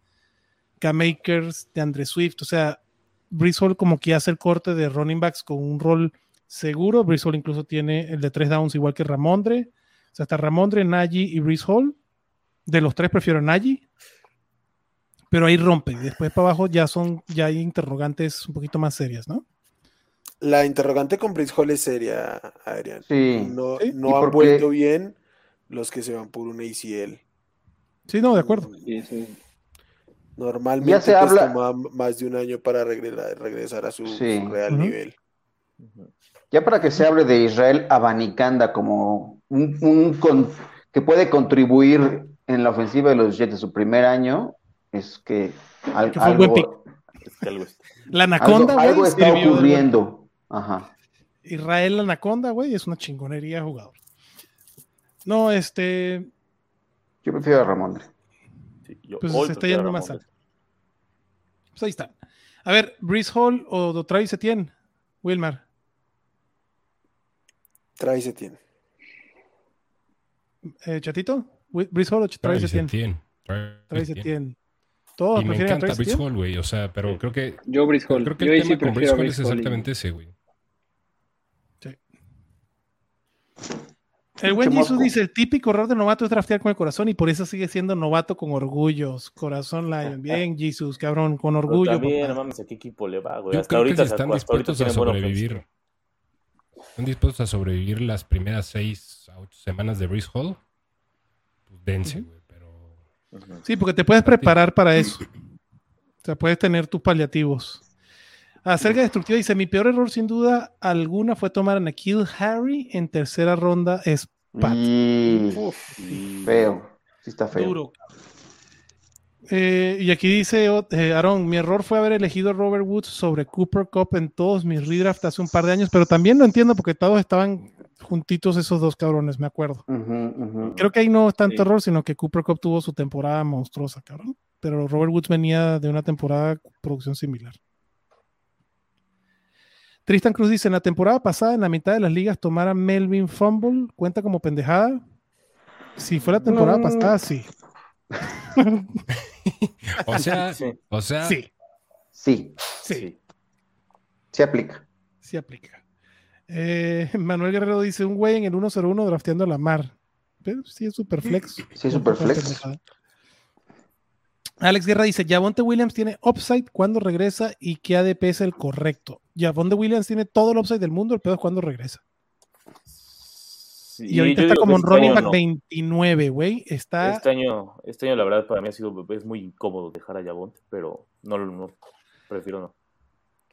K-Makers, de Andre Swift. O sea, Brees Hall como que hace el corte de running backs con un rol seguro. Brees Hall incluso tiene el de tres downs igual que Ramondre. O sea, está Ramondre, Nagy y Brees Hall. De los tres prefiero Nagy. Pero ahí rompe. Después para abajo ya son, ya hay interrogantes un poquito más serias, ¿no? La interrogante con Brice Hall es seria, Adrián. No, no han vuelto bien los que se van por un ACL. Sí, no, de acuerdo. Normalmente ya se habla... toma más de un año para regresar, a su, real nivel. Ya para que se hable de Israel Abanicanda como un, que puede contribuir en la ofensiva de los Jets de su primer año, es que, algo, La Anaconda, algo está ocurriendo. Ajá. Israel Anaconda, güey, es una chingonería jugador. No, este. Yo prefiero a Ramón. pues se está yendo más alto. Pues ahí está. A ver, Brice Hall o Travis Etienne, Wilmar. Travis Etienne. Eh, ¿Chatito? ¿Brice Hall o Travis Etienne? Travis Etienne. Todos y me encanta Brice Hall, güey. O sea, pero creo que. Yo Brice Hall. Creo que el tema con Brice Hall es exactamente ese, güey. El buen Jesús dice, el típico error de novato es draftear con el corazón y por eso sigue siendo novato con orgullos. Corazón Lion. Bien, Jesús, cabrón, con orgullo. Pero también, no mames, ¿a qué equipo le va, güey? Hasta ahorita están dispuestos a sobrevivir. Están dispuestos a sobrevivir las primeras seis a ocho semanas de Breeze Hall. Pues dense, güey, pero... Sí, porque te puedes preparar para eso. O sea, puedes tener tus paliativos. Acerca destructiva dice, mi peor error sin duda alguna fue tomar a Nakil Harry en tercera ronda es Pat. feo, sí está feo. Duro. Eh, y aquí dice eh, Aaron, mi error fue haber elegido a Robert Woods sobre Cooper Cup en todos mis redrafts hace un par de años, pero también lo entiendo porque todos estaban juntitos esos dos cabrones, me acuerdo. Creo que ahí no es tanto error, sino que Cooper Cup tuvo su temporada monstruosa, cabrón. Pero Robert Woods venía de una temporada producción similar. Tristan Cruz dice, en la temporada pasada, en la mitad de las ligas, tomar a Melvin Fumble, ¿cuenta como pendejada? Si fue la temporada pasada, sí. o sea, o sea, sí. Sí. Sí. Sí aplica. Sí aplica. Eh, Manuel Guerrero dice, un güey en el 101 drafteando a la mar. Pero sí es super flex. Sí, es super flex. Alex Guerra dice, Javonte Williams tiene upside cuando regresa y qué ADP es el correcto. Javonte Williams tiene todo el upside del mundo, el pedo es cuando regresa. y ahorita está como un este running back 29, güey. Está... Este año, este año la verdad para mí ha sido es muy incómodo dejar a Javonte, pero no, no prefiero no.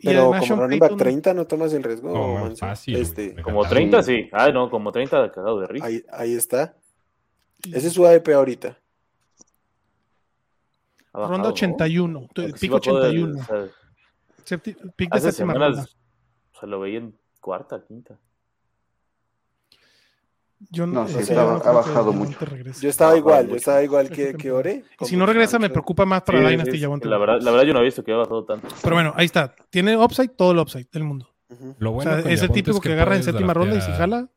Pero como running back 30 no tomas el riesgo. fácil, este, como 30 sí. Ah, no, como 30 cagado de risa. Ahí, ahí está. Ese es su ADP ahorita. Ronda 81, pico 81. Pick de séptima ronda. O sea, lo veía en cuarta, quinta. Yo no, sé, ha, bajado mucho. Yo estaba igual, yo estaba igual que, que Ore. Si no regresa, me preocupa más para sí, Dynasty sí, la, verdad, la verdad, yo no he visto que haya bajado tanto. Pero bueno, ahí está. Tiene upside, todo el upside del mundo. Lo bueno o sea, es el típico que, agarra en séptima ronda y si jala.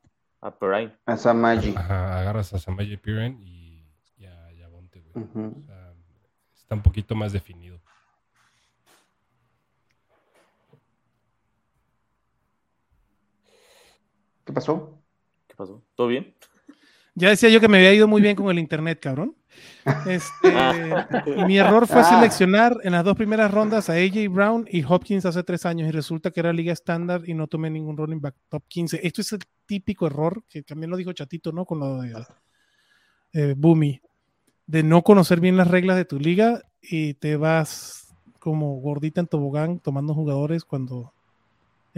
A Perrine. A Samaji. Ajá, agarras a Samaji Pirine y, ya a Yabonte, güey. o sea, está un poquito más definido. ¿Qué pasó? ¿Qué pasó? ¿Todo bien? Ya decía yo que me había ido muy bien con el internet, cabrón. Este, mi error fue seleccionar en las dos primeras rondas a AJ Brown y Hopkins hace tres años y resulta que era liga estándar y no tomé ningún running back top 15. Esto es el típico error que también lo dijo Chatito, ¿no? Con lo de eh, Boomy de no conocer bien las reglas de tu liga y te vas como gordita en tobogán tomando jugadores cuando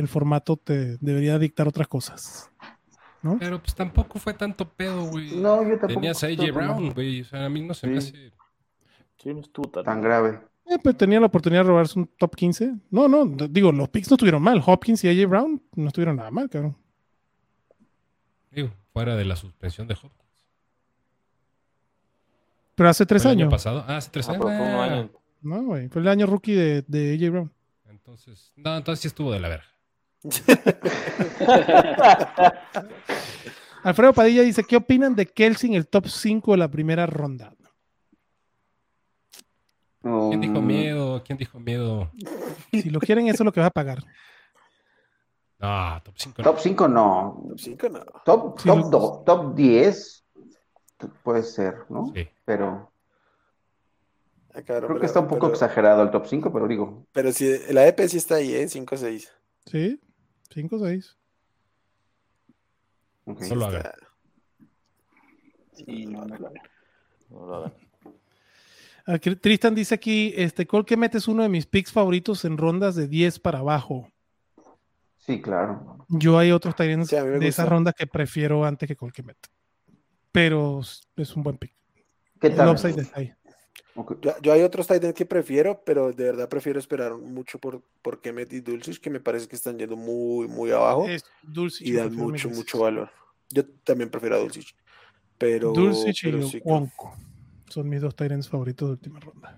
el formato te debería dictar otras cosas. ¿no? Pero pues tampoco fue tanto pedo, güey. No, yo tampoco. Tenías a AJ Brown, güey. O sea, a mí no se me hace. Sí, no estuvo tan, tan grave. Eh, pero tenía la oportunidad de robarse un top 15. No, no, digo, los picks no estuvieron mal. Hopkins y AJ Brown no estuvieron nada mal, cabrón. Digo, fuera de la suspensión de Hopkins. Pero hace tres años. El año pasado. Ah, hace tres ah, años. No, güey. Fue el año rookie de, de AJ Brown. Entonces, no, entonces sí estuvo de la verga. Alfredo Padilla dice: ¿Qué opinan de Kelsey en el top 5 de la primera ronda? ¿Quién dijo um, miedo? ¿Quién dijo miedo? Si lo quieren, eso es lo que va a pagar. Ah, top 5 no. Top 5 no. Top 5 no. Top, top, top 10 puede ser, ¿no? Sí. Pero. Ah, Creo que está un poco exagerado el top 5, pero digo. Pero si la EP sí está ahí, ¿eh? 5-6. Sí, 5-6. Okay. Solo haga. Sí, no, no lo hagan. No lo hagan. Tristan dice aquí, este, Col que metes uno de mis picks favoritos en rondas de 10 para abajo. Sí, claro. Yo hay otros también de esa ronda que prefiero antes que Col que mete. Pero es un buen pick. ¿Qué tal? Yo, hay otros Titans que prefiero, pero de verdad prefiero esperar mucho por, por Kemet y Dulcich, que me parece que están yendo muy, muy abajo. y dan mucho, mucho valor. Yo también prefiero a Dulcich. Pero, Dulcich y Wonko. Son mis dos Tyrants favoritos de última ronda.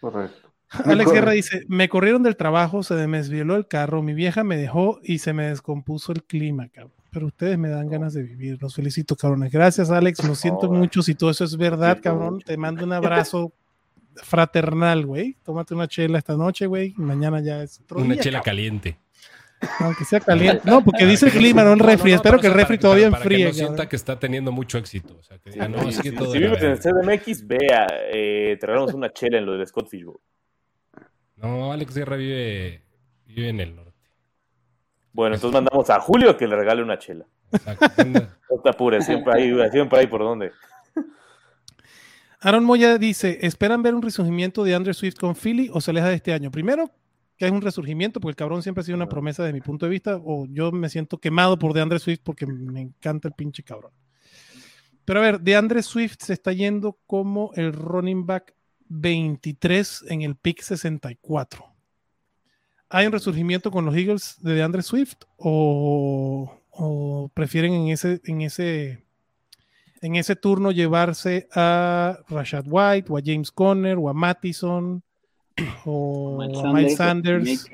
Correcto. Alex Guerra dice: Me corrieron del trabajo, se me desvieló el carro, mi vieja me dejó y se me descompuso el clima, cabrón. Pero ustedes me dan ganas de vivir. Los felicito, cabrones. Gracias, Alex. Lo siento mucho si todo eso es verdad, cabrón. Te mando un abrazo fraternal, güey. Tómate una chela esta noche, güey. Mañana ya es Una chela caliente. Aunque sea caliente. No, porque dice el clima, no el refri. Espero que el refri todavía enfríe. Que no sienta que está teniendo mucho éxito. O sea, que ya no, si, todo si vives en el CDMX, vea, eh, te regalamos una chela en lo del Scott Fishbowl. No, Alex Guerra vive, vive en el norte. Bueno, entonces mandamos a Julio que le regale una chela. Exacto. no te apures, siempre hay, siempre hay por dónde. Aaron Moya dice: ¿Esperan ver un resurgimiento de Andrew Swift con Philly o se aleja de este año? Primero, que es un resurgimiento, porque el cabrón siempre ha sido una promesa desde mi punto de vista, o yo me siento quemado por DeAndre Swift porque me encanta el pinche cabrón. Pero a ver, DeAndre Swift se está yendo como el running back 23 en el pick 64. ¿Hay un resurgimiento con los Eagles de DeAndre Swift o, o prefieren en ese, en ese en ese turno llevarse a Rashad White o a James Conner o a Mattison o Miles Sanders.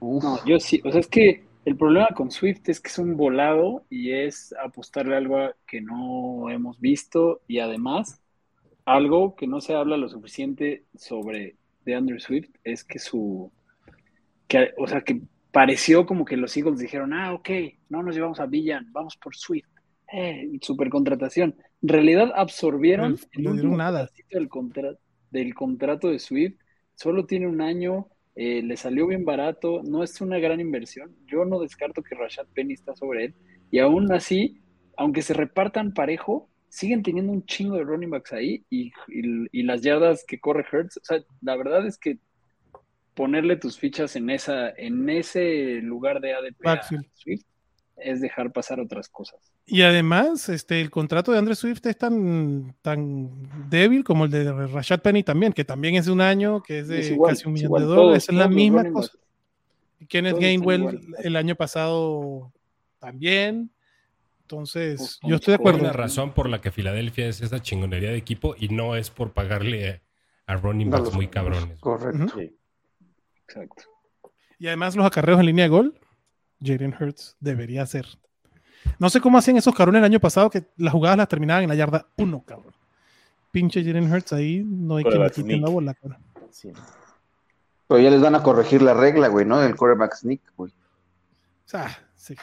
No, yo sí, o sea, es que el problema con Swift es que es un volado y es apostarle algo que no hemos visto y además algo que no se habla lo suficiente sobre de Andrew Swift es que su, que, o sea, que pareció como que los Eagles dijeron, ah, ok, no nos llevamos a Villan, vamos por Swift, eh, super contratación. En realidad absorbieron no, no nada. del contrato del contrato de Swift, solo tiene un año, eh, le salió bien barato, no es una gran inversión. Yo no descarto que Rashad Penny está sobre él. Y aún así, aunque se repartan parejo, siguen teniendo un chingo de running backs ahí y, las yardas que corre Hertz. O sea, la verdad es que ponerle tus fichas en esa, en ese lugar de ADP a Swift es dejar pasar otras cosas. Y además, este, el contrato de Andrew Swift es tan, tan débil como el de Rashad Penny también, que también es de un año, que es de casi un millón de dólares, es la misma cosa. Kenneth Gainwell el año pasado también. Entonces, yo estoy de acuerdo. Hay una razón por la que Filadelfia es esa chingonería de equipo y no es por pagarle a running backs muy cabrones. Correcto. Exacto. Y además los acarreos en línea de gol Jaden Hurts debería ser. No sé cómo hacían esos cabrones el año pasado que las jugadas las terminaban en la yarda 1, cabrón. Pinche Jaden Hurts ahí, no hay que le quiten la bola, cabrón. Sí. Pero ya les van a corregir la regla, güey, ¿no? Del quarterback sneak, güey. O sea, sí.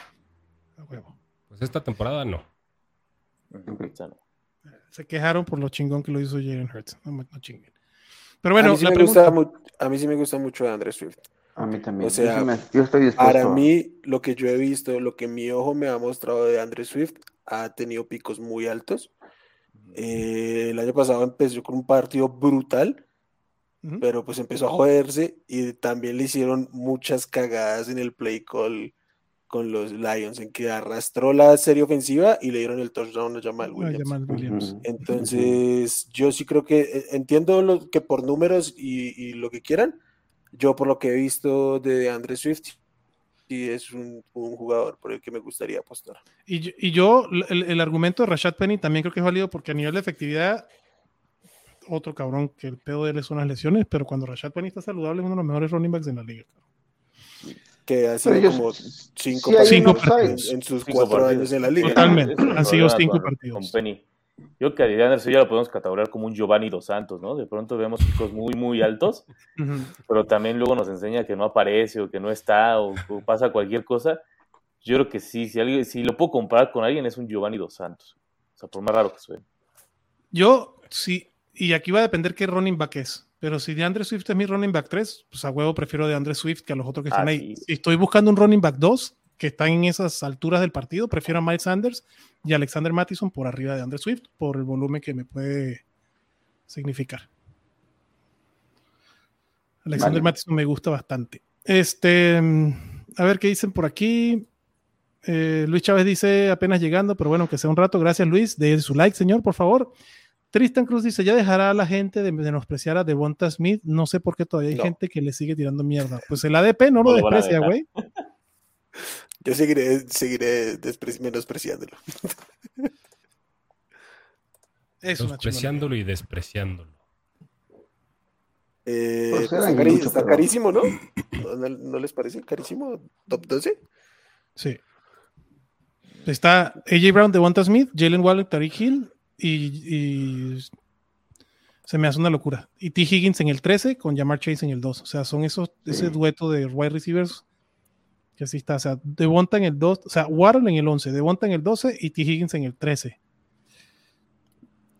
A huevo. Pues esta temporada no. Se quejaron por lo chingón que lo hizo Jaden Hurts. No, no chinguen. Pero bueno, a mí, sí me gusta, a mí sí me gusta mucho de Andrés Swift. A mí también. O sea, yo, estoy dispuesto. Para mí, lo que yo he visto, lo que mi ojo me ha mostrado de Andrew Swift, ha tenido picos muy altos. Eh, el año pasado empezó con un partido brutal, pero pues empezó a joderse y también le hicieron muchas cagadas en el play call con los Lions, en que arrastró la serie ofensiva y le dieron el touchdown a Jamal Williams. Entonces, yo sí creo que eh, entiendo lo que por números y, y lo que quieran, yo por lo que he visto de Andre Swift, sí es un, jugador por el que me gustaría apostar. Y, yo, el, argumento de Rashad Penny también creo que es válido porque a nivel de efectividad, otro cabrón que el pedo de él son las lesiones, pero cuando Rashad Penny está saludable es uno de los mejores running backs en la liga. Que ha sido como cinco, partidos en, sus cuatro años en la liga. Totalmente, han sido cinco partidos. Penny. Yo que a Adrián ya lo podemos catalogar como un Giovanni Dos Santos, ¿no? De pronto vemos chicos muy, muy altos, pero también luego nos enseña que no aparece o que no está o, pasa cualquier cosa. Yo creo que sí, si, alguien, si lo puedo comparar con alguien es un Giovanni Dos Santos. O sea, por más raro que suene. Yo sí, y aquí va a depender qué running back es. Pero si de Andre Swift es mi running back 3, pues a huevo prefiero de Andre Swift que a los otros que están ah, ahí. Si estoy buscando un running back 2, que están en esas alturas del partido, prefiero a Miles Sanders y Alexander Mattison por arriba de Andre Swift, por el volumen que me puede significar. Alexander Mattison me gusta bastante. Este, a ver qué dicen por aquí. Eh, Luis Chávez dice apenas llegando, pero bueno, que sea un rato. Gracias, Luis. De su like, señor, por favor. Tristan Cruz dice: Ya dejará a la gente de menospreciar a Devonta Smith. No sé por qué todavía hay gente que le sigue tirando mierda. Pues el ADP no lo desprecia, güey. Yo seguiré, seguiré menospreciándolo. Menospreciándolo y despreciándolo. Eh, pues pues está, carísimo, ¿no? ¿no? les parece carísimo? ¿Top 12? Sí. Está AJ Brown, Devonta Smith, Jalen Waller, Tariq Hill y, se me hace una locura. Y T. Higgins en el 13 con Jamar Chase en el 2. O sea, son esos, ese dueto de wide receivers que así está. O sea, Devonta en el 2, o sea, Warren en el 11, Devonta en el 12 y T. Higgins en el 13.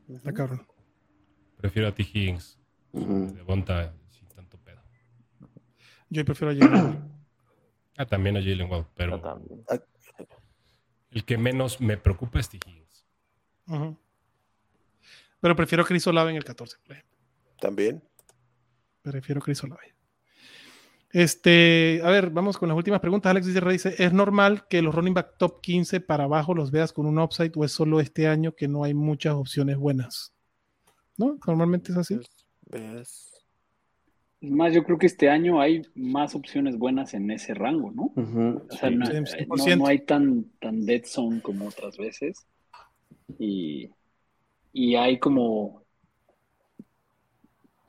Está cabrón. Prefiero a T. Higgins. Devonta sin tanto pedo. Yo prefiero a Jalen Ah, también a Jalen Wall, pero el que menos me preocupa es T. Higgins. Pero prefiero Chris Olave en el 14, por ejemplo. También. Prefiero Chris Olave. Este, a ver, vamos con las últimas preguntas. Alex dice, ¿es normal que los running back top 15 para abajo los veas con un upside o es solo este año que no hay muchas opciones buenas? ¿No? Normalmente es así. Es más, yo creo que este año hay más opciones buenas en ese rango, ¿no? O sea, no, hay tan, tan dead zone como otras veces. Y, y hay como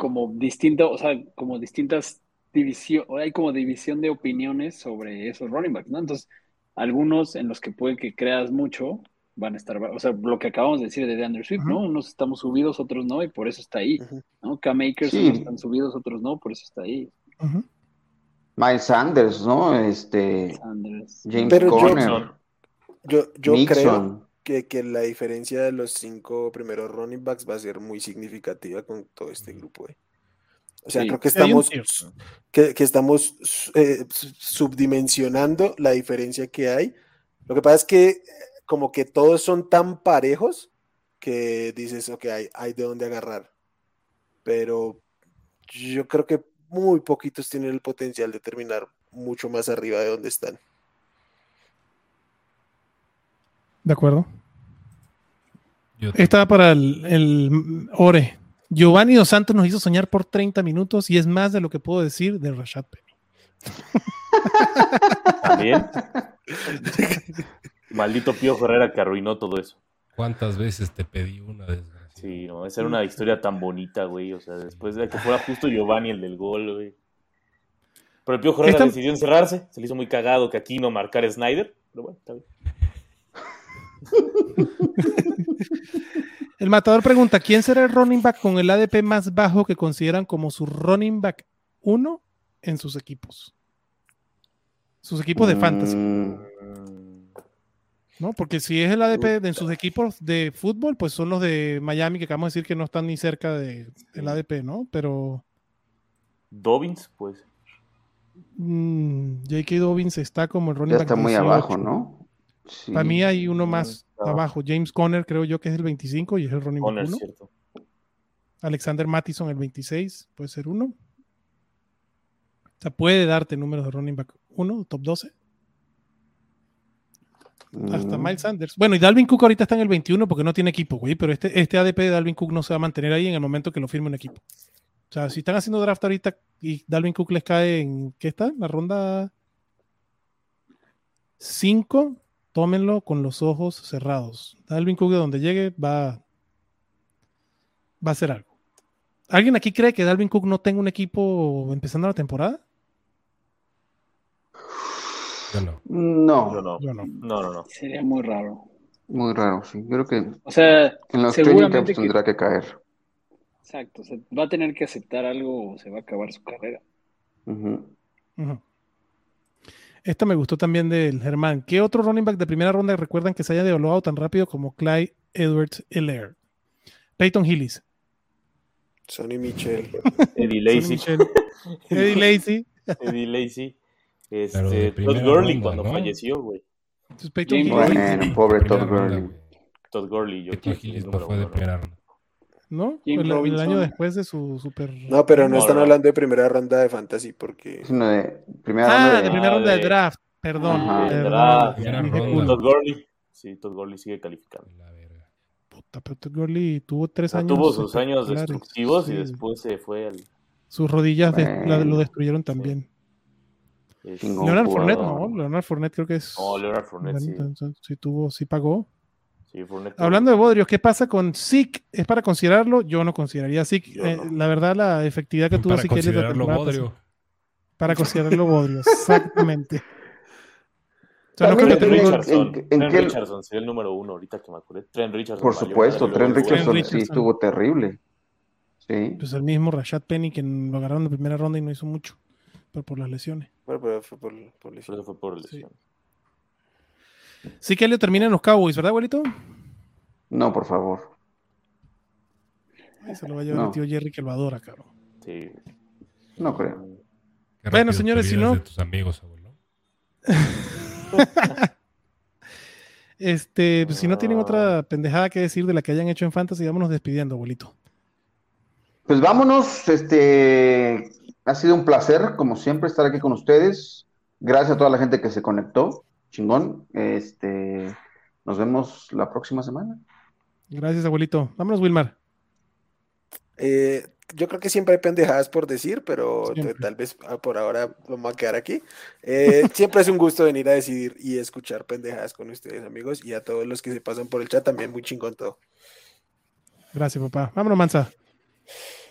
como distinto, o sea, como distintas división, hay como división de opiniones sobre esos running backs, ¿no? Entonces, algunos en los que puede que creas mucho van a estar, o sea, lo que acabamos de decir de DeAndre Swift, ¿no? Unos estamos subidos, otros no, y por eso está ahí, ¿no? K-Makers están subidos, otros no, por eso está ahí. Miles Sanders, ¿no? Este. James Pero Conner. Yo, yo, creo que, que, la diferencia de los cinco primeros running backs va a ser muy significativa con todo este grupo. ¿eh? O sea, creo que estamos, que, estamos eh, subdimensionando la diferencia que hay. Lo que pasa es que como que todos son tan parejos que dices, ok, hay, hay de dónde agarrar. Pero yo creo que muy poquitos tienen el potencial de terminar mucho más arriba de donde están. De acuerdo. Estaba para el, el Ore. Giovanni Dos Santos nos hizo soñar por 30 minutos y es más de lo que puedo decir de Rashad Penny. También. Maldito Pío Herrera que arruinó todo eso. ¿Cuántas veces te pedí una desgracia? Sí, no, esa era una historia tan bonita, güey. O sea, después de que fuera justo Giovanni el del gol, güey. Pero el Pío Herrera decidió encerrarse. Se le hizo muy cagado que aquí no marcar Snyder. Pero bueno, está bien. El matador pregunta: ¿Quién será el running back con el ADP más bajo que consideran como su running back 1 en sus equipos? Sus equipos de fantasy. Mm. ¿No? Porque si es el ADP en sus equipos de fútbol, pues son los de Miami, que acabamos de decir que no están ni cerca de, del ADP, ¿no? Pero. Dobbins, pues. Mm, J.K. Dobbins está como el running ya Está muy abajo, ¿no? Para mí hay uno más abajo. James Conner creo yo que es el 25 y es el running back 1. Alexander Mattison el 26, puede ser uno. O sea, puede darte números de running back 1, top 12. Hasta mm. Miles Sanders. Bueno, y Dalvin Cook ahorita está en el 21 porque no tiene equipo, güey. Pero este, este ADP de Dalvin Cook no se va a mantener ahí en el momento que lo firme un equipo. O sea, si están haciendo draft ahorita y Dalvin Cook les cae en. ¿Qué está? La ronda Cinco, tómenlo con los ojos cerrados. Dalvin Cook de donde llegue va, va a hacer algo. ¿Alguien aquí cree que Dalvin Cook no tenga un equipo empezando la temporada? Yo no. No. no. Yo no. No, no, no. Sería muy raro. Muy raro, sí. Creo que O sea, en los seguramente training camps que- tendrá que caer. exacto. o sea, va a tener que aceptar algo o se va a acabar su carrera. Ujú. Ujú. Esta me gustó también del Germán. ¿Qué otro running back de primera ronda recuerdan que se haya devaluado tan rápido como Clyde Edwards Hilaire? Peyton Hillis. Sonny Michel. Eddie Lacy. Sonny Michel, Eddie Lacy. Eddie Lacy. Este, Todd Gurley ronda, cuando ¿no? falleció, güey. Peyton Hillis, Bueno, pobre Todd Gurley. Todd Gurley, yo Peyton creo que Hillis no fue de primera ronda. ¿No? El, el año después de su super. No, pero no, No, están no. hablando de primera ronda de fantasy porque de primera Ah, ronda de de- primera ronda de de- draft. Perdón. Ajá. perdón, Draft. Todd Gurley. Sí, Todd Gurley sigue calificando. La verga. Puta, pero Todd Gurley tuvo tres años. tuvo sus años destructivos y Sí. después se fue al. Sus rodillas de- la- lo destruyeron también. Chingón. Leonard. Fournette, no. Leonard Fournette creo que es. No, Leonard Fournette, sí. sí tuvo, sí pagó. Sí, Fournette. Hablando de Bodrios, ¿qué pasa con Zeke? ¿Es para considerarlo? Yo no consideraría. Yo Eh, no. La verdad, la efectividad que tuvo Para Zeke Elliott la bodrio. Para considerarlo Bodrio, exactamente. O sea, no creo que Richardson. en- en Trent qué- Richardson sería el número uno ahorita que me acordé. Trent Richardson. Por supuesto, Trent luego. Richardson sí Richardson. estuvo terrible. Sí. Pues el mismo Rashad Penny que lo agarraron de primera ronda y no hizo mucho, pero por las lesiones. Bueno, pero fue por, por lesión. Pero fue por lesión. Sí que Elliot termina en los Cowboys, ¿verdad, abuelito? No, por favor. Se lo va a llevar No. el tío Jerry que lo adora, cabrón. Sí. No creo. Bueno, señores, si no- de tus amigos, abuelo. Este, pues, si no tienen otra pendejada que decir de la que hayan hecho en Fantasy, vámonos despidiendo, abuelito. Pues vámonos, este ha sido un placer, como siempre, estar aquí con ustedes. Gracias a toda la gente que se conectó. Chingón. Este, nos vemos la próxima semana. Gracias, abuelito. Vámonos, Wilmar. Eh, yo creo que siempre hay pendejadas por decir, pero tal vez ah, por ahora vamos a quedar aquí. Eh, siempre es un gusto venir a decidir y escuchar pendejadas con ustedes, amigos, y a todos los que se pasan por el chat también, muy chingón todo. Gracias, papá. Vámonos, Mansa.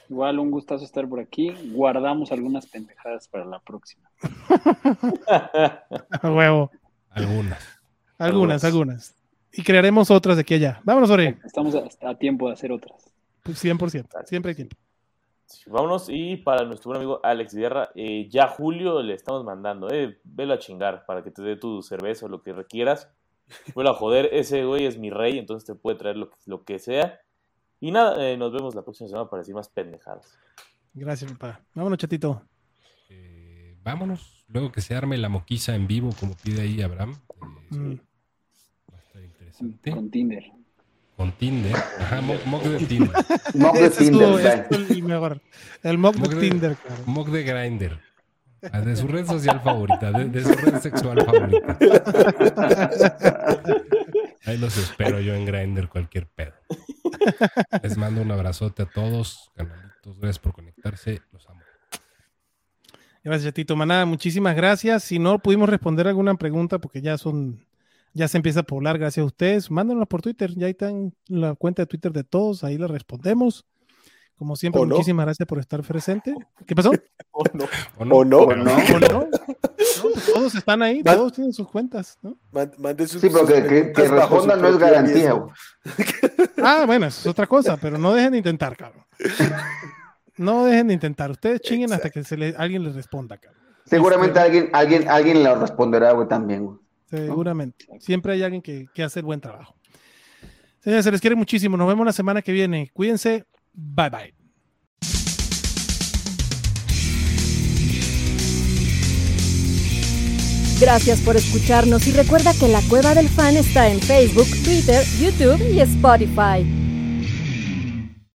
Igual un gustazo estar por aquí. Guardamos algunas pendejadas para la próxima. A huevo. Algunas. Algunas, Algunas. Y crearemos otras de aquí a allá. Vámonos, Ore. Estamos a, a tiempo de hacer otras. Pues 100%. Siempre hay tiempo. Sí, Vámonos y para nuestro buen amigo Alex Guerra, eh, ya Julio le estamos mandando, eh, velo a chingar para que te dé tu cerveza o lo que requieras. Velo a joder, ese güey es mi rey, entonces te puede traer lo, que- lo que sea. Y nada, eh, nos vemos la próxima semana para decir más pendejadas. Gracias, papá. Vámonos, chatito. Vámonos. Luego que se arme la moquiza en vivo, como pide ahí Abraham. eh, Mm. va a estar interesante. Con Tinder. Con Tinder. Ajá, mock, mock de Tinder. Mock de Tinder, es el mejor. El mock Mock de de- Tinder, cabrón. Mock de Grindr. Ah, De su red social favorita, de, de su red sexual favorita. Ahí los espero yo en Grindr, cualquier pedo. Les mando un abrazote a todos, canalitos. Gracias por conectarse. Los amo. Gracias, chatito. Maná, muchísimas gracias. Si no pudimos responder alguna pregunta, porque ya son, ya se empieza a poblar, gracias a ustedes, mándenos por Twitter. Ya ahí está en la cuenta de Twitter de todos, ahí le respondemos. Como siempre, ¿O no? muchísimas gracias por estar presente. ¿Qué pasó? ¿O no? ¿O no? ¿O no? ¿no? ¿O no? No, todos están ahí, Va- todos tienen sus cuentas, ¿no? Man- manden sus- Sí, pero sus que, que- respondan no es garantía. Ah, bueno, eso es otra cosa, pero no dejen de intentar, cabrón. No dejen de intentar. Ustedes chinguen hasta que se le- alguien les responda, cabrón. Seguramente Este- alguien, alguien, alguien lo responderá, güey, también, güey. Seguramente. Siempre hay alguien que, que hace el buen trabajo. Señores, se les quiere muchísimo. Nos vemos la semana que viene. Cuídense. Bye bye. Gracias por escucharnos y recuerda que la Cueva del Fan está en Facebook, Twitter, YouTube y Spotify.